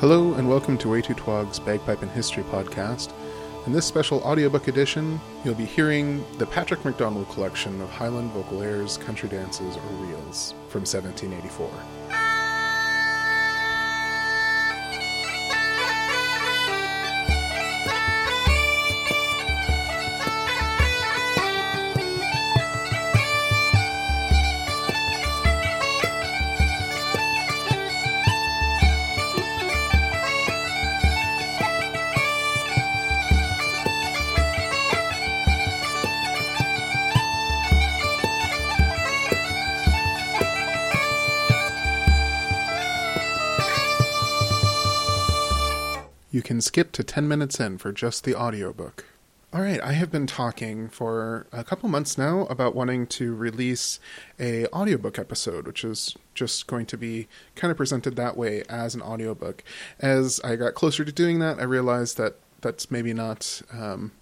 Hello and welcome to Wee Toot Waag's Bagpipe and History podcast. In this special audiobook edition, you'll be hearing the Patrick MacDonald collection of Highland vocal airs, country dances, or reels from 1784. Skip to 10 minutes in for just the audiobook. All right, I have been talking for a couple months now about wanting to release a audiobook episode, which is just going to be kind of presented that way as an audiobook. As I got closer to doing that, I realized that that's maybe not um,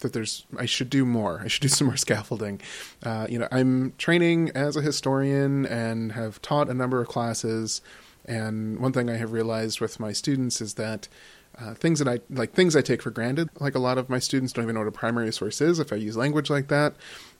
that there's I should do more. I should do some more scaffolding. Uh, you know, I'm training as a historian and have taught a number of classes. And one thing I have realized with my students is that uh, things that I like things I take for granted. Like a lot of my students don't even know what a primary source is if I use language like that.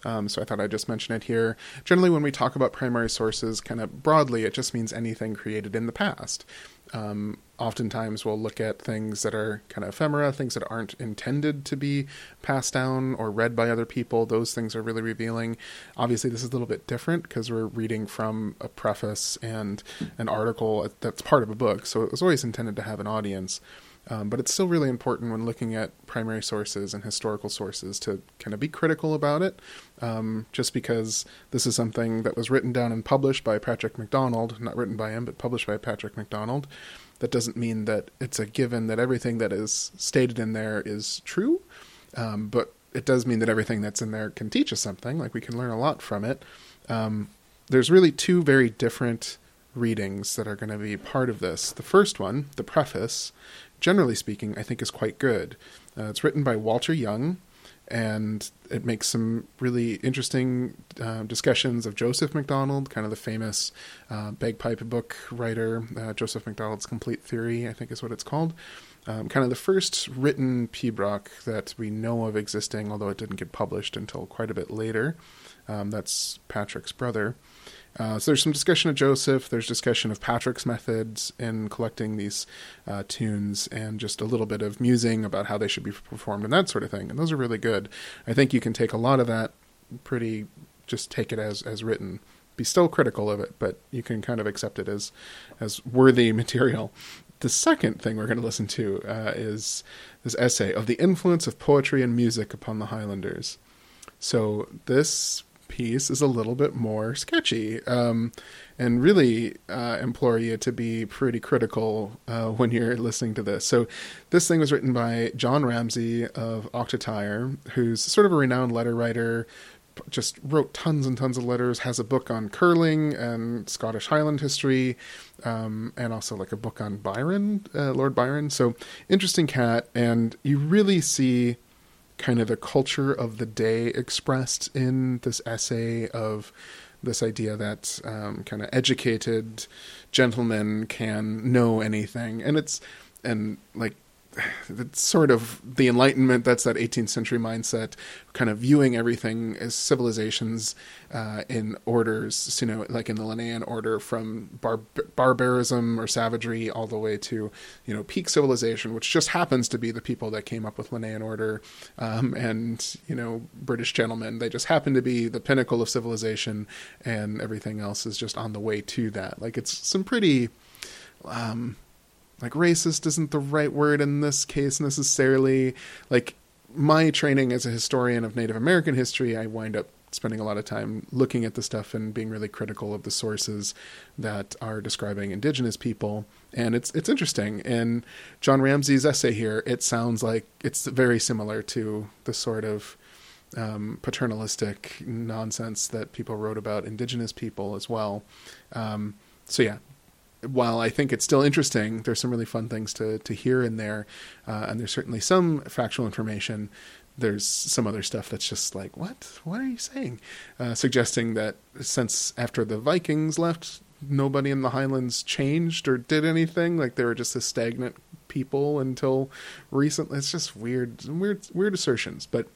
Um, so I thought I'd just mention it here. Generally, when we talk about primary sources, kind of broadly, it just means anything created in the past. Um, oftentimes, we'll look at things that are kind of ephemera, things that aren't intended to be passed down or read by other people. Those things are really revealing. Obviously, this is a little bit different because we're reading from a preface and an article that's part of a book. So it was always intended to have an audience. Um, but it's still really important when looking at primary sources and historical sources to kind of be critical about it. Um, just because this is something that was written down and published by Patrick MacDonald, not written by him, but published by Patrick MacDonald, that doesn't mean that it's a given that everything that is stated in there is true. Um, but it does mean that everything that's in there can teach us something, like we can learn a lot from it. Um, there's really two very different readings that are going to be part of this. The first one, the preface, generally speaking, I think is quite good. Uh, it's written by Walter Young, and it makes some really interesting uh, discussions of Joseph MacDonald, kind of the famous uh, bagpipe book writer. Uh, Joseph MacDonald's Complete Theory, I think is what it's called. Um, kind of the first written pibroch that we know of existing, although it didn't get published until quite a bit later. Um, that's Patrick's brother. Uh, so there's some discussion of Joseph. There's discussion of Patrick's methods in collecting these uh, tunes, and just a little bit of musing about how they should be performed and that sort of thing. And those are really good. I think you can take a lot of that, pretty, just take it as as written. Be still critical of it, but you can kind of accept it as as worthy material. The second thing we're going to listen to uh, is this essay of the influence of poetry and music upon the Highlanders. So this piece is a little bit more sketchy um, and really uh, implore you to be pretty critical uh, when you're listening to this. So, this thing was written by John Ramsay of Ochtertyre, who's sort of a renowned letter writer. Just wrote tons and tons of letters. Has a book on curling and Scottish Highland history, um, and also like a book on Byron, uh, Lord Byron. So interesting cat, and you really see kind of the culture of the day expressed in this essay of this idea that um, kind of educated gentlemen can know anything. And it's and like it's sort of the Enlightenment. That's that 18th century mindset, kind of viewing everything as civilizations uh, in orders. You know, like in the Linnaean order, from bar- barbarism or savagery all the way to you know peak civilization, which just happens to be the people that came up with Linnaean order, um, and you know British gentlemen. They just happen to be the pinnacle of civilization, and everything else is just on the way to that. Like it's some pretty. Um, like racist isn't the right word in this case necessarily. Like my training as a historian of Native American history, I wind up spending a lot of time looking at the stuff and being really critical of the sources that are describing indigenous people. And it's it's interesting. In John Ramsey's essay here, it sounds like it's very similar to the sort of um, paternalistic nonsense that people wrote about indigenous people as well. Um, so yeah, while I think it's still interesting, there's some really fun things to to hear in there, uh, and there's certainly some factual information. There's some other stuff that's just like, what? What are you saying? Uh, suggesting that since after the Vikings left nobody in the Highlands changed or did anything. Like they were just a stagnant people until recently. It's just weird, weird, weird assertions, but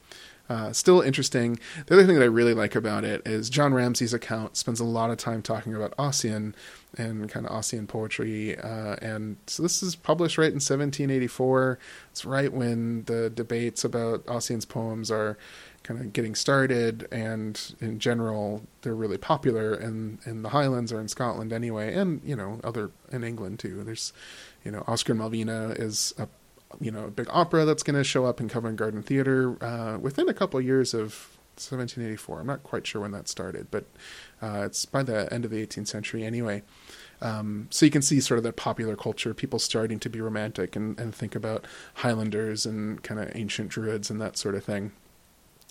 uh, still interesting. The other thing that I really like about it is John Ramsey's account spends a lot of time talking about Ossian and kind of Ossian poetry. Uh, and so this is published right in 1784. It's right when the debates about Ossian's poems are kind of getting started, and in general, they're really popular in in the Highlands or in Scotland anyway, and you know other in England too. There's, you know, Oscar Malvina is a you know a big opera that's going to show up in Covent Garden Theatre uh, within a couple of years of 1784. I'm not quite sure when that started, but uh, it's by the end of the 18th century anyway. Um, so you can see sort of the popular culture, people starting to be romantic and, and think about Highlanders and kind of ancient druids and that sort of thing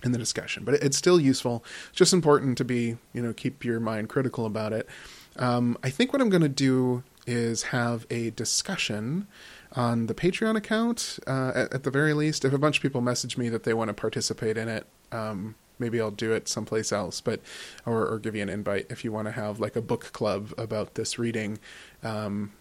in the discussion. But it's still useful. It's just important to be, you know, keep your mind critical about it. Um, I think what I'm going to do is have a discussion on the Patreon account, uh, at, at, the very least. If a bunch of people message me that they want to participate in it, um, maybe I'll do it someplace else. But or, or, give you an invite if you want to have like a book club about this reading. Um,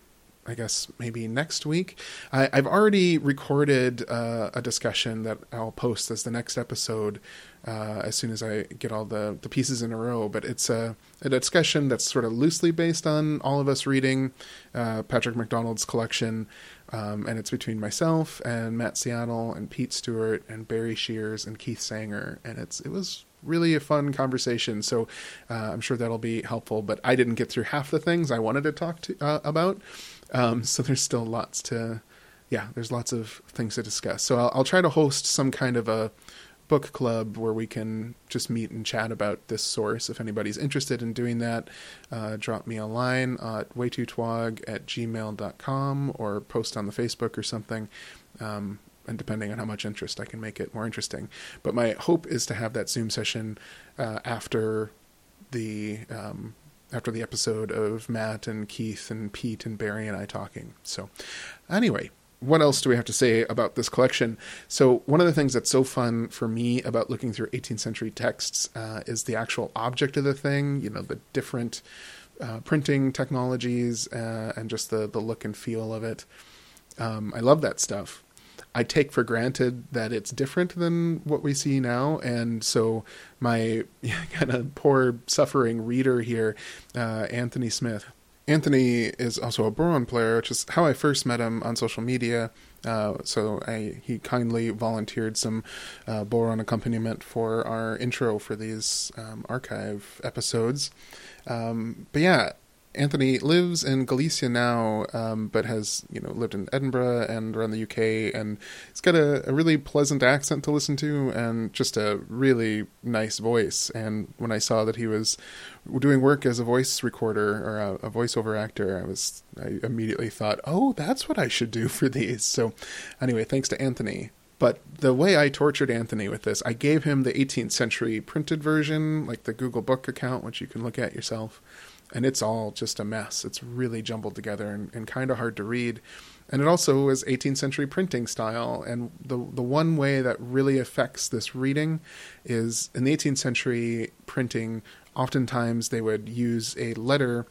I guess maybe next week. I, have already recorded uh, a discussion that I'll post as the next episode uh, as soon as I get all the, the pieces in a row. But it's a, a discussion that's sort of loosely based on all of us reading uh, Patrick McDonald's collection. Um, and it's between myself and Matt Seattle and Pete Stewart and Barry Shears and Keith Sanger. And it's it was really a fun conversation. So uh, I'm sure that'll be helpful. But I didn't get through half the things I wanted to talk to uh, about. Um, so there's still lots to, yeah, there's lots of things to discuss. So I'll, I'll, try to host some kind of a book club where we can just meet and chat about this source. If anybody's interested in doing that, uh, drop me a line at wetootwaag at gmail.com or post on the Facebook or something. Um, and depending on how much interest, I can make it more interesting. But my hope is to have that Zoom session uh, after the um, after the episode of Matt and Keith and Pete and Barry and I talking. So, anyway, what else do we have to say about this collection? So, one of the things that's so fun for me about looking through 18th century texts uh, is the actual object of the thing, you know, the different uh, printing technologies uh, and just the, the look and feel of it. Um, I love that stuff. I take for granted that it's different than what we see now, and so my kind of poor suffering reader here, uh, Anthony Smith. Anthony is also a Bodhrán player, which is how I first met him on social media. Uh, so I, he kindly volunteered some uh, Bodhrán accompaniment for our intro for these um, archive episodes. Um, but yeah, Anthony lives in Galicia now, um, but has you know lived in Edinburgh and around the UK, and he's got a, a, really pleasant accent to listen to, and just a really nice voice. And when I saw that he was doing work as a voice recorder or a, a voiceover actor, I was I immediately thought, oh, that's what I should do for these. So, anyway, thanks to Anthony. But the way I tortured Anthony with this, I gave him the 18th century printed version, like the Google Book account, which you can look at yourself and it's all just a mess. It's really jumbled together and, and kind of hard to read. And it also is 18th century printing style. And the the one way that really affects this reading is in the 18th century printing. Oftentimes they would use a letter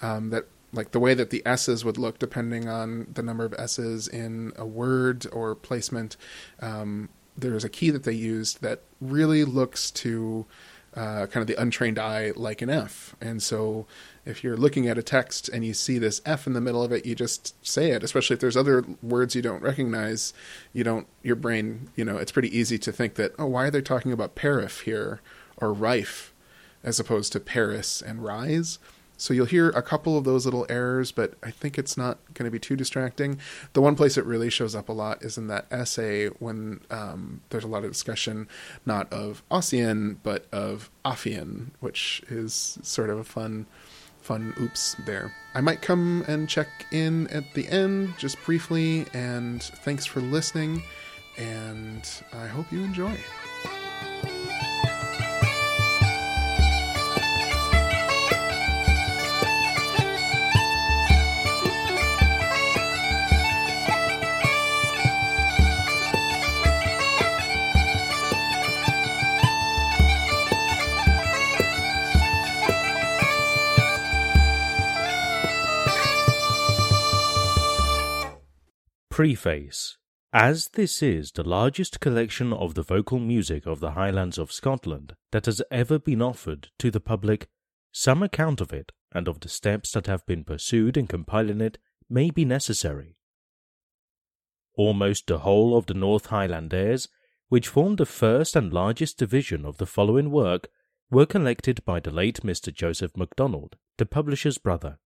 um, that like the way that the S's would look depending on the number of S's in a word or placement. Um, there's a key that they used that really looks to uh, kind of the untrained eye like an F. And so if you're looking at a text and you see this F in the middle of it, you just say it, especially if there's other words you don't recognize. You don't, your brain, you know, it's pretty easy to think that, oh, why are they talking about parif here or rife as opposed to Paris and rise? So you'll hear a couple of those little errors, but I think it's not going to be too distracting. The one place it really shows up a lot is in that essay when um, there's a lot of discussion not of Ossian but of Afian, which is sort of a fun, fun oops there. I might come and check in at the end just briefly, and thanks for listening, and I hope you enjoy. Preface As this is the largest collection of the vocal music of the Highlands of Scotland that has ever been offered to the public, some account of it and of the steps that have been pursued in compiling it may be necessary. Almost the whole of the North Highland airs, which form the first and largest division of the following work, were collected by the late Mr. Joseph MacDonald, the publisher's brother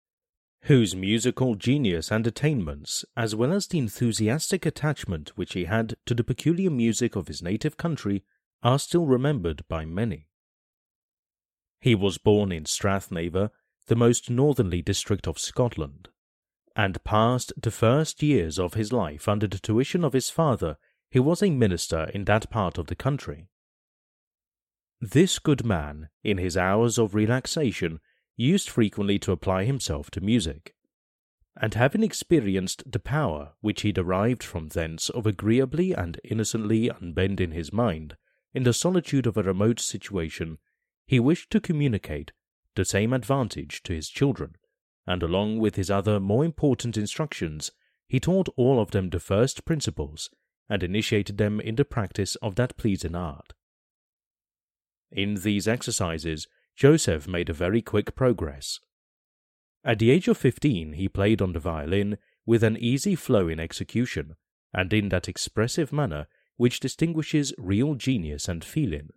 whose musical genius and attainments, as well as the enthusiastic attachment which he had to the peculiar music of his native country, are still remembered by many. He was born in Strathnaver, the most northerly district of Scotland, and passed the first years of his life under the tuition of his father, who was a minister in that part of the country. This good man, in his hours of relaxation, used frequently to apply himself to music, and having experienced the power which he derived from thence of agreeably and innocently unbending his mind in the solitude of a remote situation, he wished to communicate the same advantage to his children, and along with his other more important instructions, he taught all of them the first principles, and initiated them in the practice of that pleasing art. In these exercises, Joseph made a very quick progress. At the age of fifteen, he played on the violin with an easy flow in execution, and in that expressive manner which distinguishes real genius and feeling.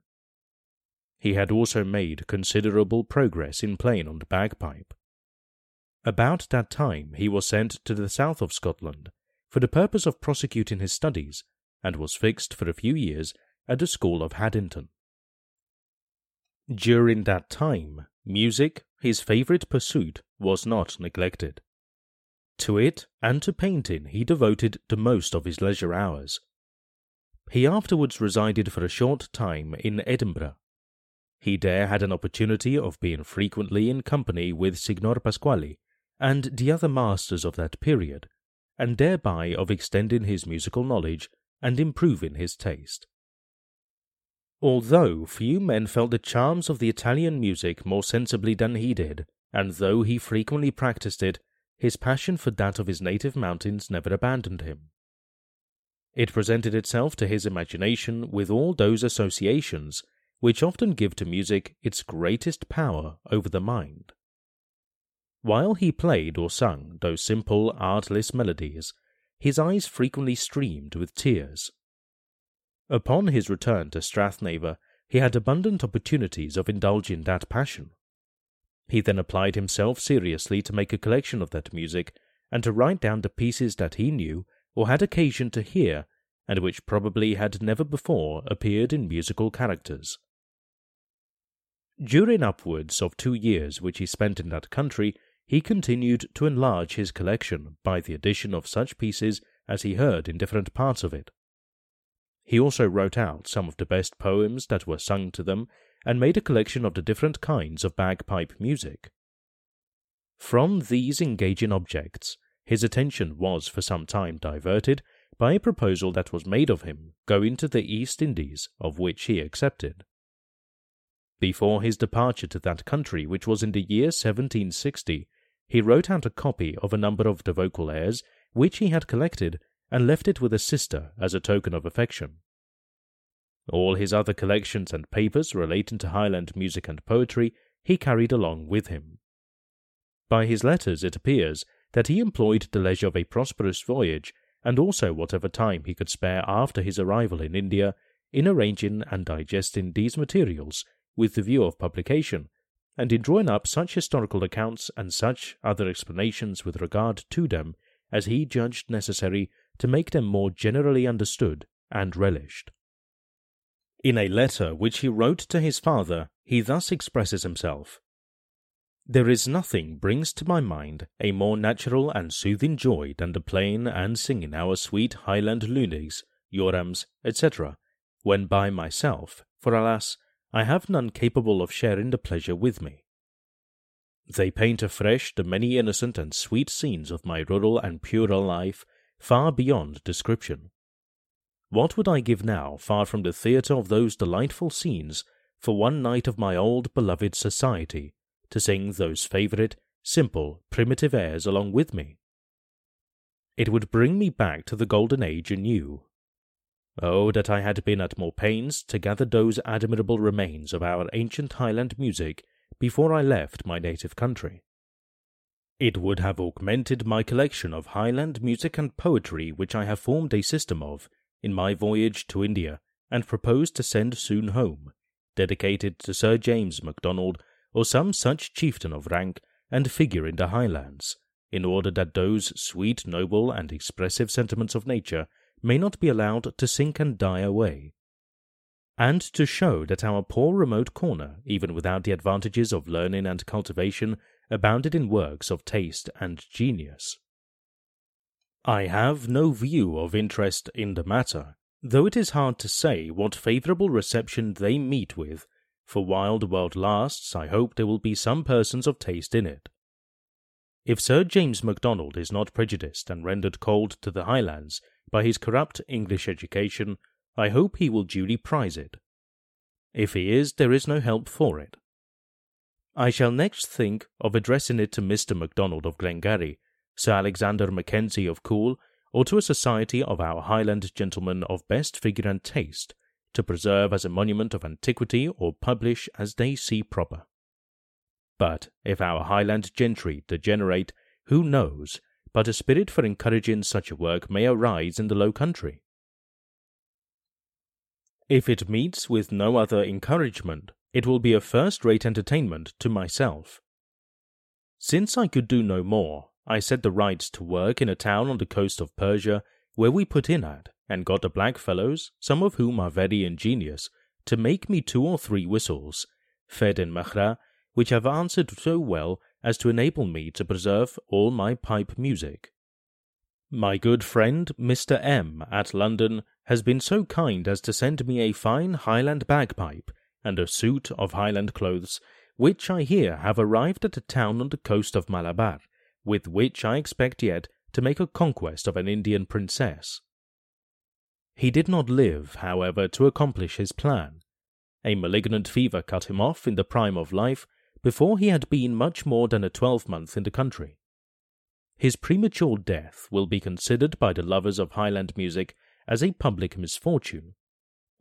He had also made considerable progress in playing on the bagpipe. About that time he was sent to the south of Scotland for the purpose of prosecuting his studies, and was fixed for a few years at the school of Haddington. During that time, music, his favorite pursuit, was not neglected. To it and to painting he devoted the most of his leisure hours. He afterwards resided for a short time in Edinburgh. He there had an opportunity of being frequently in company with Signor Pasquali and the other masters of that period, and thereby of extending his musical knowledge and improving his taste. Although few men felt the charms of the Italian music more sensibly than he did, and though he frequently practiced it, his passion for that of his native mountains never abandoned him. It presented itself to his imagination with all those associations which often give to music its greatest power over the mind. While he played or sung those simple, artless melodies, his eyes frequently streamed with tears, Upon his return to Strathnaver, he had abundant opportunities of indulging that passion. He then applied himself seriously to make a collection of that music, and to write down the pieces that he knew or had occasion to hear, and which probably had never before appeared in musical characters. During upwards of two years which he spent in that country, he continued to enlarge his collection by the addition of such pieces as he heard in different parts of it. He also wrote out some of the best poems that were sung to them and made a collection of the different kinds of bagpipe music. From these engaging objects, his attention was for some time diverted by a proposal that was made of him going to the East Indies, of which he accepted. Before his departure to that country, which was in the year 1760, he wrote out a copy of a number of the vocal airs which he had collected and left it with his sister as a token of affection. All his other collections and papers relating to Highland music and poetry he carried along with him. By his letters it appears that he employed the leisure of a prosperous voyage, and also whatever time he could spare after his arrival in India, in arranging and digesting these materials with the view of publication, and in drawing up such historical accounts and such other explanations with regard to them as he judged necessary to make them more generally understood and relished. In a letter which he wrote to his father, he thus expresses himself There is nothing brings to my mind a more natural and soothing joy than the playing and singing our sweet Highland luinigs, iorrams, etc., when by myself, for alas, I have none capable of sharing the pleasure with me. They paint afresh the many innocent and sweet scenes of my rural and purer life far beyond description. What would I give now, far from the theatre of those delightful scenes, for one night of my old beloved society, to sing those favourite, simple, primitive airs along with me? it would bring me back to the golden age anew. Oh, that I had been at more pains to gather those admirable remains of our ancient Highland music before I left my native country. It would have augmented my collection of Highland music and poetry, which I have formed a system of in my voyage to India and propose to send soon home, dedicated to Sir James MacDonald or some such chieftain of rank and figure in the Highlands, in order that those sweet, noble, and expressive sentiments of nature may not be allowed to sink and die away, and to show that our poor remote corner, even without the advantages of learning and cultivation, abounded in works of taste and genius. I have no view of interest in the matter, though it is hard to say what favourable reception they meet with, for while the world lasts, I hope there will be some persons of taste in it. If Sir James MacDonald is not prejudiced and rendered cold to the Highlands by his corrupt English education, I hope he will duly prize it. If he is, there is no help for it. I shall next think of addressing it to Mr. MacDonald of Glengarry, Sir Alexander Mackenzie of Coul, or to a society of our Highland gentlemen of best figure and taste, to preserve as a monument of antiquity or publish as they see proper. But if our Highland gentry degenerate, who knows but a spirit for encouraging such a work may arise in the Low Country? If it meets with no other encouragement, it will be a first rate entertainment to myself. Since I could do no more, I set the wrights to work in a town on the coast of Persia, where we put in at, and got the black fellows, some of whom are very ingenious, to make me two or three whistles, fed in Mahra, which have answered so well as to enable me to preserve all my pipe music. My good friend Mr. M. at London has been so kind as to send me a fine Highland bagpipe and a suit of Highland clothes, which I hear have arrived at a town on the coast of Malabar, with which I expect yet to make a conquest of an Indian princess. He did not live, however, to accomplish his plan. A malignant fever cut him off in the prime of life before he had been much more than a twelvemonth in the country. His premature death will be considered by the lovers of Highland music as a public misfortune,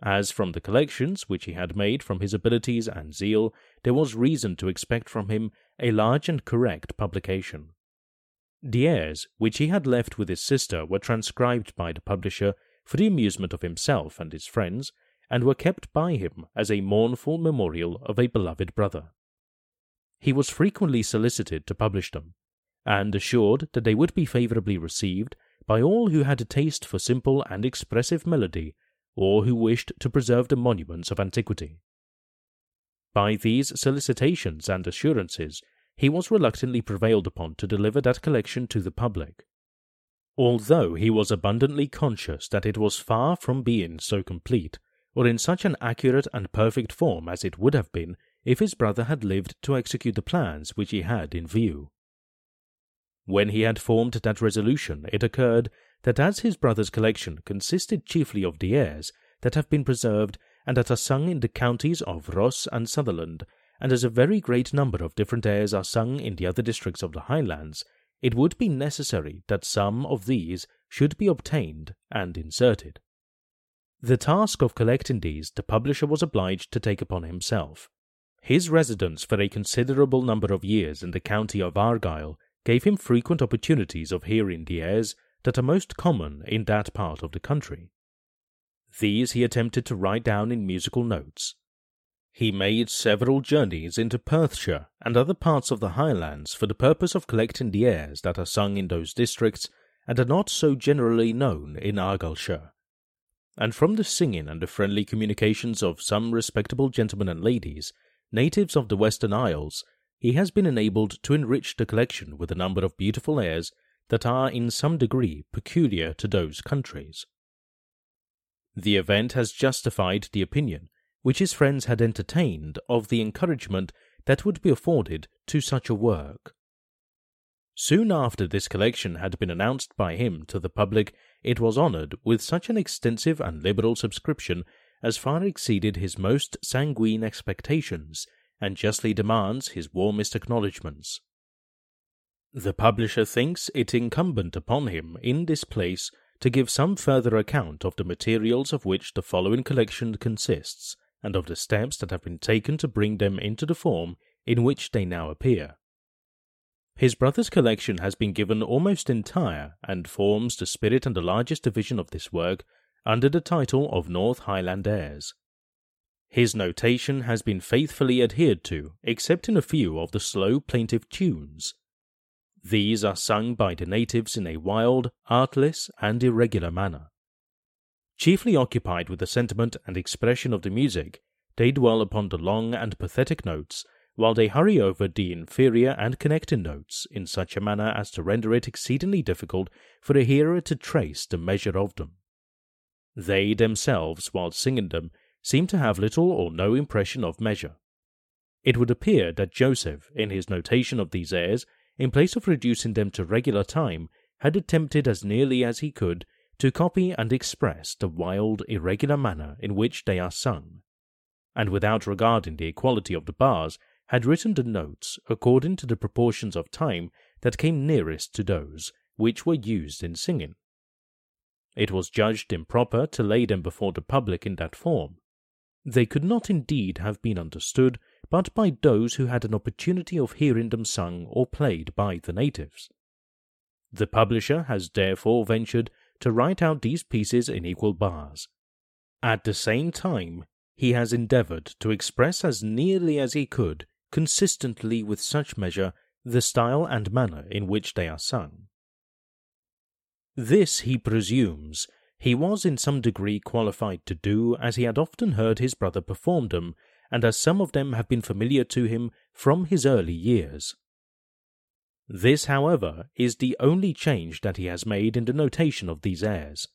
as from the collections which he had made from his abilities and zeal, there was reason to expect from him a large and correct publication. The airs which he had left with his sister were transcribed by the publisher for the amusement of himself and his friends, and were kept by him as a mournful memorial of a beloved brother. He was frequently solicited to publish them, and assured that they would be favourably received by all who had a taste for simple and expressive melody or who wished to preserve the monuments of antiquity. By these solicitations and assurances, he was reluctantly prevailed upon to deliver that collection to the public. Although he was abundantly conscious that it was far from being so complete, or in such an accurate and perfect form as it would have been if his brother had lived to execute the plans which he had in view. When he had formed that resolution, it occurred that as his brother's collection consisted chiefly of airs that have been preserved and that are sung in the counties of Ross and Sutherland, and as a very great number of different airs are sung in the other districts of the Highlands, it would be necessary that some of these should be obtained and inserted. The task of collecting these the publisher was obliged to take upon himself. His residence for a considerable number of years in the county of Argyll gave him frequent opportunities of hearing the airs that are most common in that part of the country. These he attempted to write down in musical notes. He made several journeys into Perthshire and other parts of the Highlands for the purpose of collecting the airs that are sung in those districts and are not so generally known in Argyllshire. And from the singing and the friendly communications of some respectable gentlemen and ladies, natives of the Western Isles, he has been enabled to enrich the collection with a number of beautiful airs that are in some degree peculiar to those countries. The event has justified the opinion which his friends had entertained of the encouragement that would be afforded to such a work. Soon after this collection had been announced by him to the public, it was honoured with such an extensive and liberal subscription as far exceeded his most sanguine expectations, and justly demands his warmest acknowledgments. The publisher thinks it incumbent upon him in this place to give some further account of the materials of which the following collection consists, and of the steps that have been taken to bring them into the form in which they now appear. His brother's collection has been given almost entire and forms the spirit and the largest division of this work under the title of North Highland Airs. His notation has been faithfully adhered to, except in a few of the slow plaintive tunes. These are sung by the natives in a wild, artless, and irregular manner. Chiefly occupied with the sentiment and expression of the music, they dwell upon the long and pathetic notes, while they hurry over the inferior and connecting notes in such a manner as to render it exceedingly difficult for the hearer to trace the measure of them. They themselves, while singing them, seem to have little or no impression of measure. It would appear that Joseph, in his notation of these airs, in place of reducing them to regular time, had attempted as nearly as he could to copy and express the wild, irregular manner in which they are sung, and without regarding the equality of the bars, had written the notes according to the proportions of time that came nearest to those which were used in singing. It was judged improper to lay them before the public in that form. They could not indeed have been understood but by those who had an opportunity of hearing them sung or played by the natives. The publisher has therefore ventured to write out these pieces in equal bars. At the same time, he has endeavored to express as nearly as he could, consistently with such measure, the style and manner in which they are sung. This, he presumes, he was in some degree qualified to do, as he had often heard his brother perform them, and as some of them have been familiar to him from his early years. This, however, is the only change that he has made in the notation of these airs.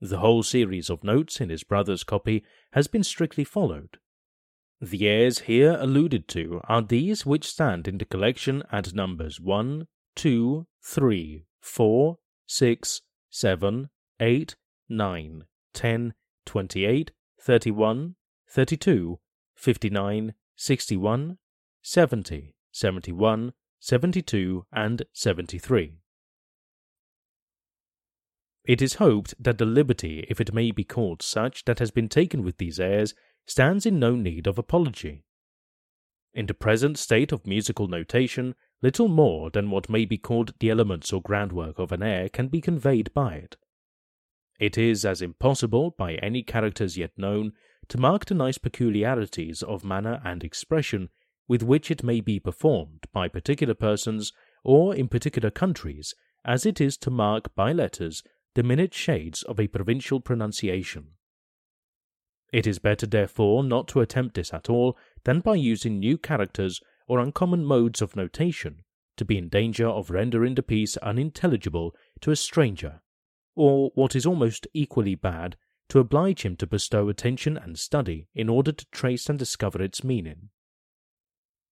The whole series of notes in his brother's copy has been strictly followed. The airs here alluded to are these which stand in the collection at numbers 1, 2, 3, 4, 6, 7, 8, 9, 10, 28, 31, 32, 59, 61, 70, 71, 72, and 73. It is hoped that the liberty, if it may be called such, that has been taken with these airs stands in no need of apology. In the present state of musical notation, little more than what may be called the elements or groundwork of an air can be conveyed by it. It is as impossible, by any characters yet known, to mark the nice peculiarities of manner and expression with which it may be performed by particular persons or in particular countries, as it is to mark by letters the minute shades of a provincial pronunciation. It is better, therefore, not to attempt this at all than by using new characters or uncommon modes of notation to be in danger of rendering the piece unintelligible to a stranger, or, what is almost equally bad, to oblige him to bestow attention and study in order to trace and discover its meaning.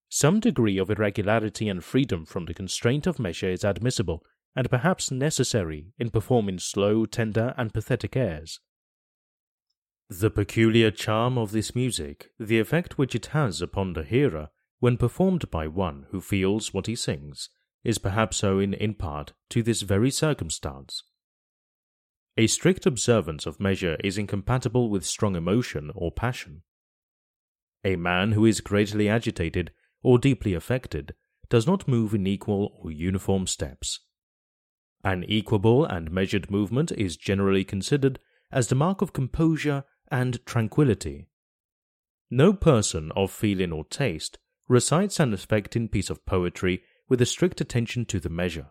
Some degree of irregularity and freedom from the constraint of measure is admissible, and perhaps necessary in performing slow, tender, and pathetic airs. The peculiar charm of this music, the effect which it has upon the hearer when performed by one who feels what he sings, is perhaps owing in part to this very circumstance. A strict observance of measure is incompatible with strong emotion or passion. A man who is greatly agitated or deeply affected, does not move in equal or uniform steps. An equable and measured movement is generally considered as the mark of composure and tranquillity. No person of feeling or taste recites an affecting piece of poetry with a strict attention to the measure.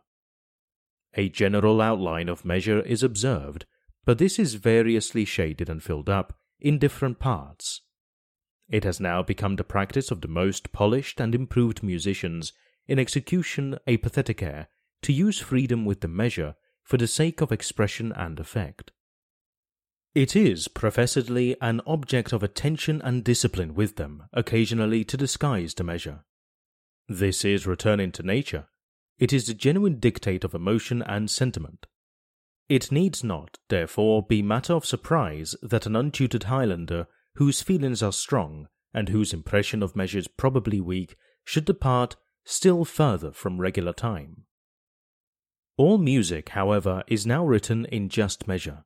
A general outline of measure is observed, but this is variously shaded and filled up in different parts. It has now become the practice of the most polished and improved musicians in execution a pathetic air to use freedom with the measure for the sake of expression and effect. It is professedly an object of attention and discipline with them, occasionally to disguise the measure. This is returning to nature. It is the genuine dictate of emotion and sentiment. It needs not, therefore, be matter of surprise that an untutored Highlander whose feelings are strong and whose impression of measures probably weak, should depart still further from regular time. All music, however, is now written in just measure.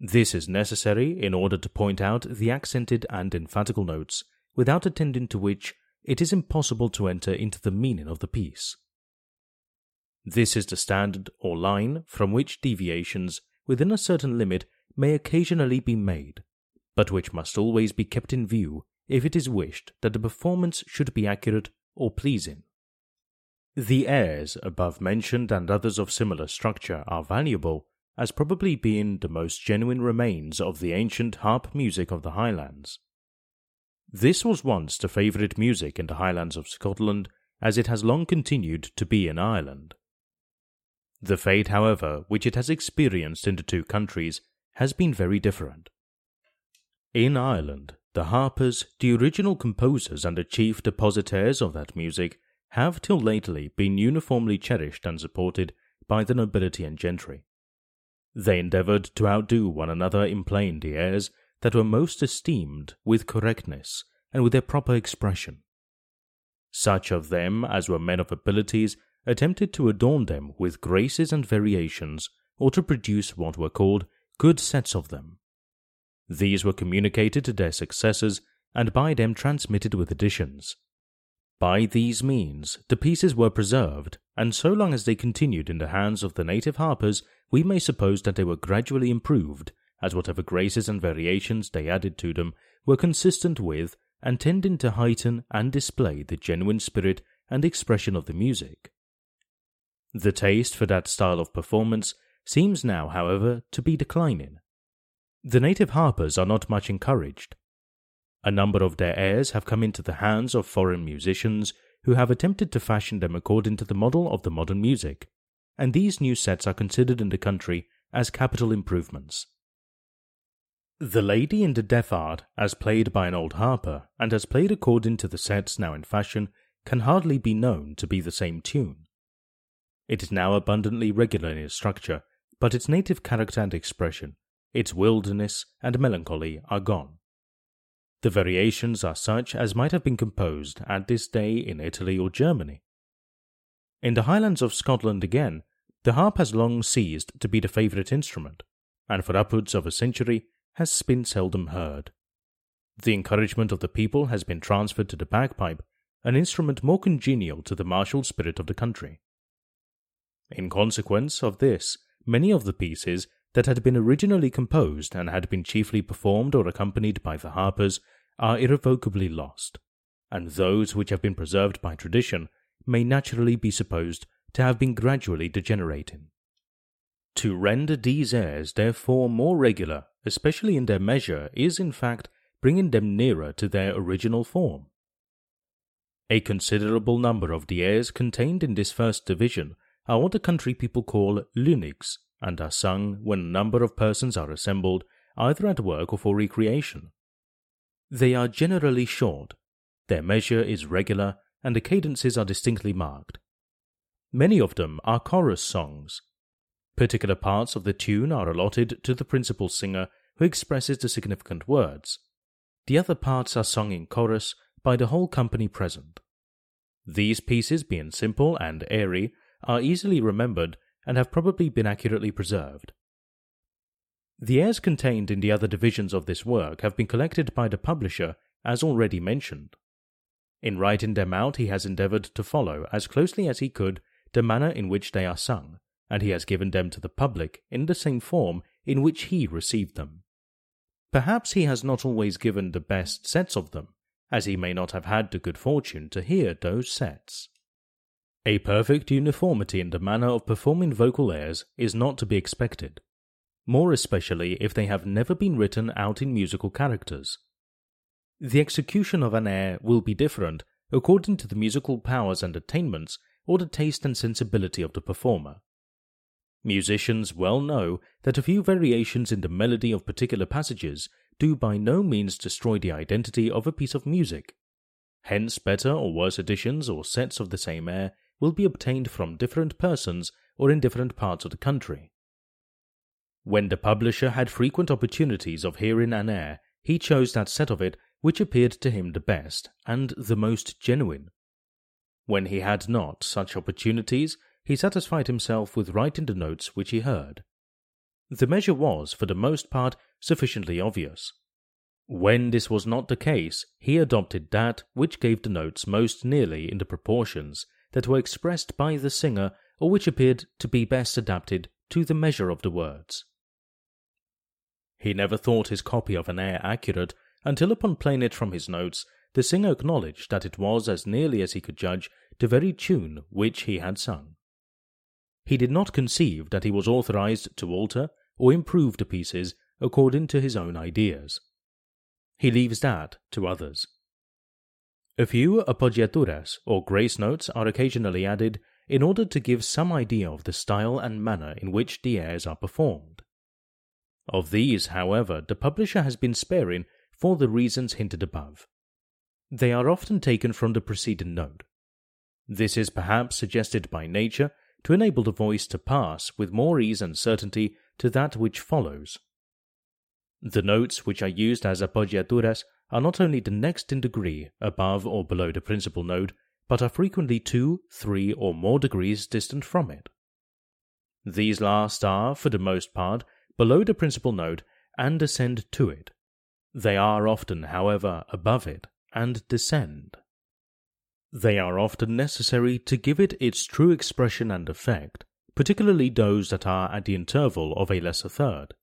This is necessary in order to point out the accented and emphatical notes, without attending to which it is impossible to enter into the meaning of the piece. This is the standard or line from which deviations within a certain limit may occasionally be made, but which must always be kept in view if it is wished that the performance should be accurate or pleasing. The airs above mentioned and others of similar structure are valuable, as probably being the most genuine remains of the ancient harp music of the Highlands. This was once the favourite music in the Highlands of Scotland, as it has long continued to be in Ireland. The fate, however, which it has experienced in the two countries has been very different. In Ireland, the harpers, the original composers and the chief depositaries of that music, have till lately been uniformly cherished and supported by the nobility and gentry. They endeavoured to outdo one another in playing the airs that were most esteemed with correctness and with their proper expression. Such of them as were men of abilities attempted to adorn them with graces and variations, or to produce what were called good sets of them. These were communicated to their successors, and by them transmitted with additions. By these means, the pieces were preserved, and so long as they continued in the hands of the native harpers, we may suppose that they were gradually improved, as whatever graces and variations they added to them were consistent with and tending to heighten and display the genuine spirit and expression of the music. The taste for that style of performance seems now, however, to be declining. The native harpers are not much encouraged. A number of their airs have come into the hands of foreign musicians who have attempted to fashion them according to the model of the modern music, and these new sets are considered in the country as capital improvements. The Lady in the Death Art, as played by an old harper, and as played according to the sets now in fashion, can hardly be known to be the same tune. It is now abundantly regular in its structure, but its native character and expression, its wilderness and melancholy are gone. The variations are such as might have been composed at this day in Italy or Germany. In the Highlands of Scotland again, the harp has long ceased to be the favourite instrument, and for upwards of a century has been seldom heard. The encouragement of the people has been transferred to the bagpipe, an instrument more congenial to the martial spirit of the country. In consequence of this, many of the pieces that had been originally composed and had been chiefly performed or accompanied by the harpers are irrevocably lost, and those which have been preserved by tradition may naturally be supposed to have been gradually degenerating. To render these airs therefore more regular, especially in their measure, is in fact bringing them nearer to their original form. A considerable number of the airs contained in this first division are what the country people call luinigs, and are sung when a number of persons are assembled, either at work or for recreation. They are generally short, their measure is regular, and the cadences are distinctly marked. Many of them are chorus songs. Particular parts of the tune are allotted to the principal singer who expresses the significant words. The other parts are sung in chorus by the whole company present. These pieces, being simple and airy, are easily remembered and have probably been accurately preserved. The airs contained in the other divisions of this work have been collected by the publisher, as already mentioned. In writing them out, he has endeavoured to follow, as closely as he could, the manner in which they are sung, and he has given them to the public in the same form in which he received them. Perhaps he has not always given the best sets of them, as he may not have had the good fortune to hear those sets. A perfect uniformity in the manner of performing vocal airs is not to be expected, more especially if they have never been written out in musical characters. The execution of an air will be different according to the musical powers and attainments or the taste and sensibility of the performer. Musicians well know that a few variations in the melody of particular passages do by no means destroy the identity of a piece of music. Hence, better or worse editions or sets of the same air will be obtained from different persons or in different parts of the country. When the publisher had frequent opportunities of hearing an air, he chose that set of it which appeared to him the best and the most genuine. When he had not such opportunities, he satisfied himself with writing the notes which he heard. The measure was, for the most part, sufficiently obvious. When this was not the case, he adopted that which gave the notes most nearly in the proportions that were expressed by the singer or which appeared to be best adapted to the measure of the words. He never thought his copy of an air accurate until upon playing it from his notes, the singer acknowledged that it was as nearly as he could judge the very tune which he had sung. He did not conceive that he was authorized to alter or improve the pieces according to his own ideas. He leaves that to others. A few appoggiaturas or grace notes are occasionally added in order to give some idea of the style and manner in which the airs are performed. Of these, however, the publisher has been sparing for the reasons hinted above. They are often taken from the preceding note. This is perhaps suggested by nature to enable the voice to pass with more ease and certainty to that which follows. The notes which are used as appoggiaturas are not only the next in degree above or below the principal note, but are frequently two, three, or more degrees distant from it. These last are, for the most part, below the principal note and ascend to it. They are often, however, above it and descend. They are often necessary to give it its true expression and effect, particularly those that are at the interval of a lesser third.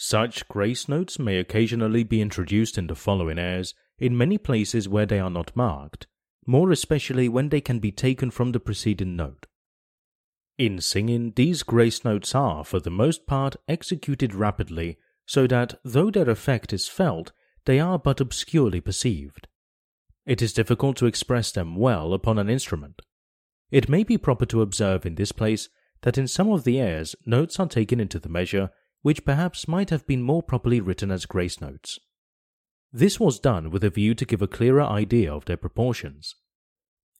Such grace notes may occasionally be introduced in the following airs in many places where they are not marked, more especially when they can be taken from the preceding note. In singing, these grace notes are, for the most part, executed rapidly, so that, though their effect is felt, they are but obscurely perceived. It is difficult to express them well upon an instrument. It may be proper to observe in this place that in some of the airs notes are taken into the measure which perhaps might have been more properly written as grace notes. This was done with a view to give a clearer idea of their proportions.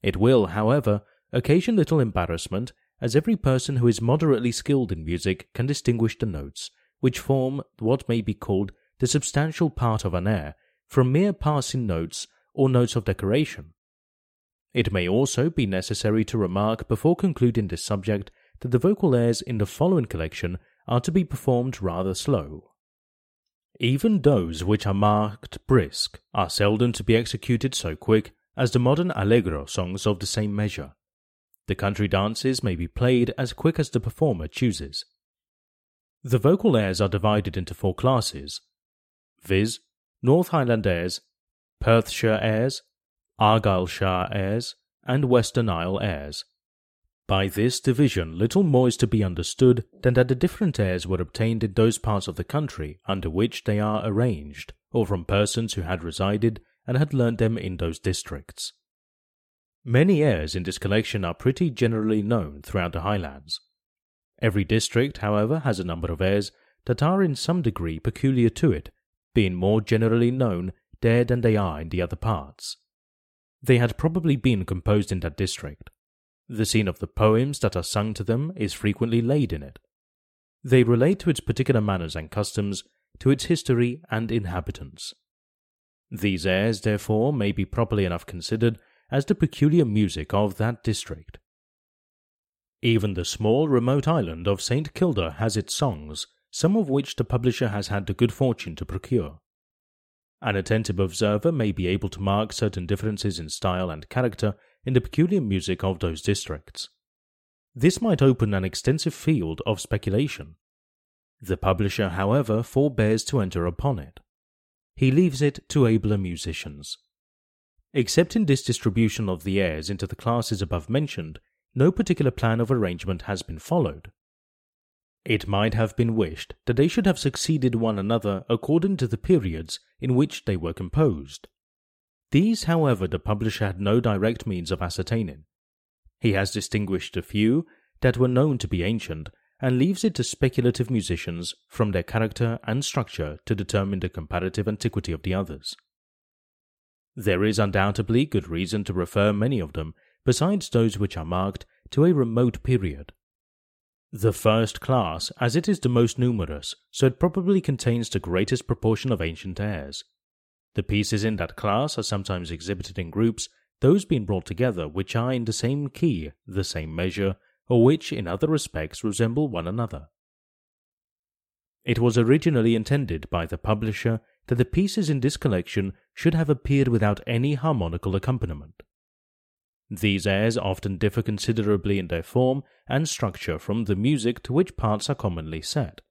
It will, however, occasion little embarrassment, as every person who is moderately skilled in music can distinguish the notes, which form what may be called the substantial part of an air, from mere passing notes or notes of decoration. It may also be necessary to remark before concluding this subject that the vocal airs in the following collection are to be performed rather slow. Even those which are marked brisk are seldom to be executed so quick as the modern allegro songs of the same measure. The country dances may be played as quick as the performer chooses. The vocal airs are divided into four classes, viz., North Highland airs, Perthshire airs, Argyllshire airs, and Western Isle airs. By this division, little more is to be understood than that the different airs were obtained in those parts of the country under which they are arranged, or from persons who had resided and had learned them in those districts. Many airs in this collection are pretty generally known throughout the Highlands. Every district, however, has a number of airs that are in some degree peculiar to it, being more generally known there than they are in the other parts. They had probably been composed in that district, the scene of the poems that are sung to them is frequently laid in it. They relate to its particular manners and customs, to its history and inhabitants. These airs, therefore, may be properly enough considered as the peculiar music of that district. Even the small remote island of St. Kilda has its songs, some of which the publisher has had the good fortune to procure. An attentive observer may be able to mark certain differences in style and character in the peculiar music of those districts. This might open an extensive field of speculation. The publisher, however, forbears to enter upon it. He leaves it to abler musicians. Except in this distribution of the airs into the classes above mentioned, no particular plan of arrangement has been followed. It might have been wished that they should have succeeded one another according to the periods in which they were composed. These, however, the publisher had no direct means of ascertaining. He has distinguished a few that were known to be ancient and leaves it to speculative musicians from their character and structure to determine the comparative antiquity of the others. There is undoubtedly good reason to refer many of them, besides those which are marked, to a remote period. The first class, as it is the most numerous, so it probably contains the greatest proportion of ancient airs. The pieces in that class are sometimes exhibited in groups, those being brought together which are in the same key, the same measure, or which in other respects resemble one another. It was originally intended by the publisher that the pieces in this collection should have appeared without any harmonical accompaniment. These airs often differ considerably in their form and structure from the music to which parts are commonly set.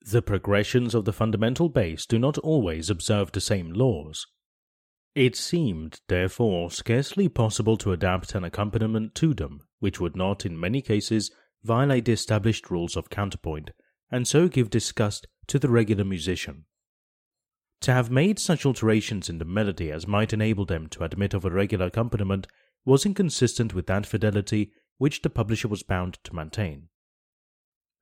The progressions of the fundamental bass do not always observe the same laws. It seemed, therefore, scarcely possible to adapt an accompaniment to them which would not, in many cases, violate the established rules of counterpoint, and so give disgust to the regular musician. To have made such alterations in the melody as might enable them to admit of a regular accompaniment was inconsistent with that fidelity which the publisher was bound to maintain.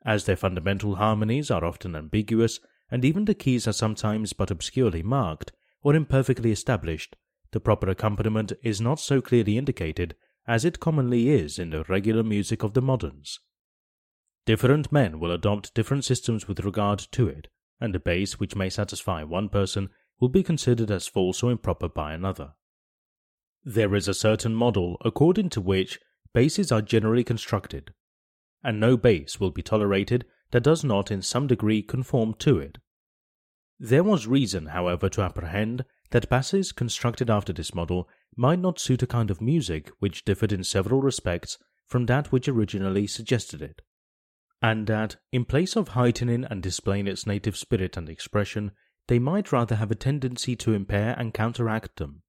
As their fundamental harmonies are often ambiguous, and even the keys are sometimes but obscurely marked or imperfectly established, the proper accompaniment is not so clearly indicated as it commonly is in the regular music of the moderns. Different men will adopt different systems with regard to it, and a bass which may satisfy one person will be considered as false or improper by another. There is a certain model according to which basses are generally constructed, and no bass will be tolerated that does not in some degree conform to it. There was reason, however, to apprehend that basses constructed after this model might not suit a kind of music which differed in several respects from that which originally suggested it, and that, in place of heightening and displaying its native spirit and expression, they might rather have a tendency to impair and counteract them.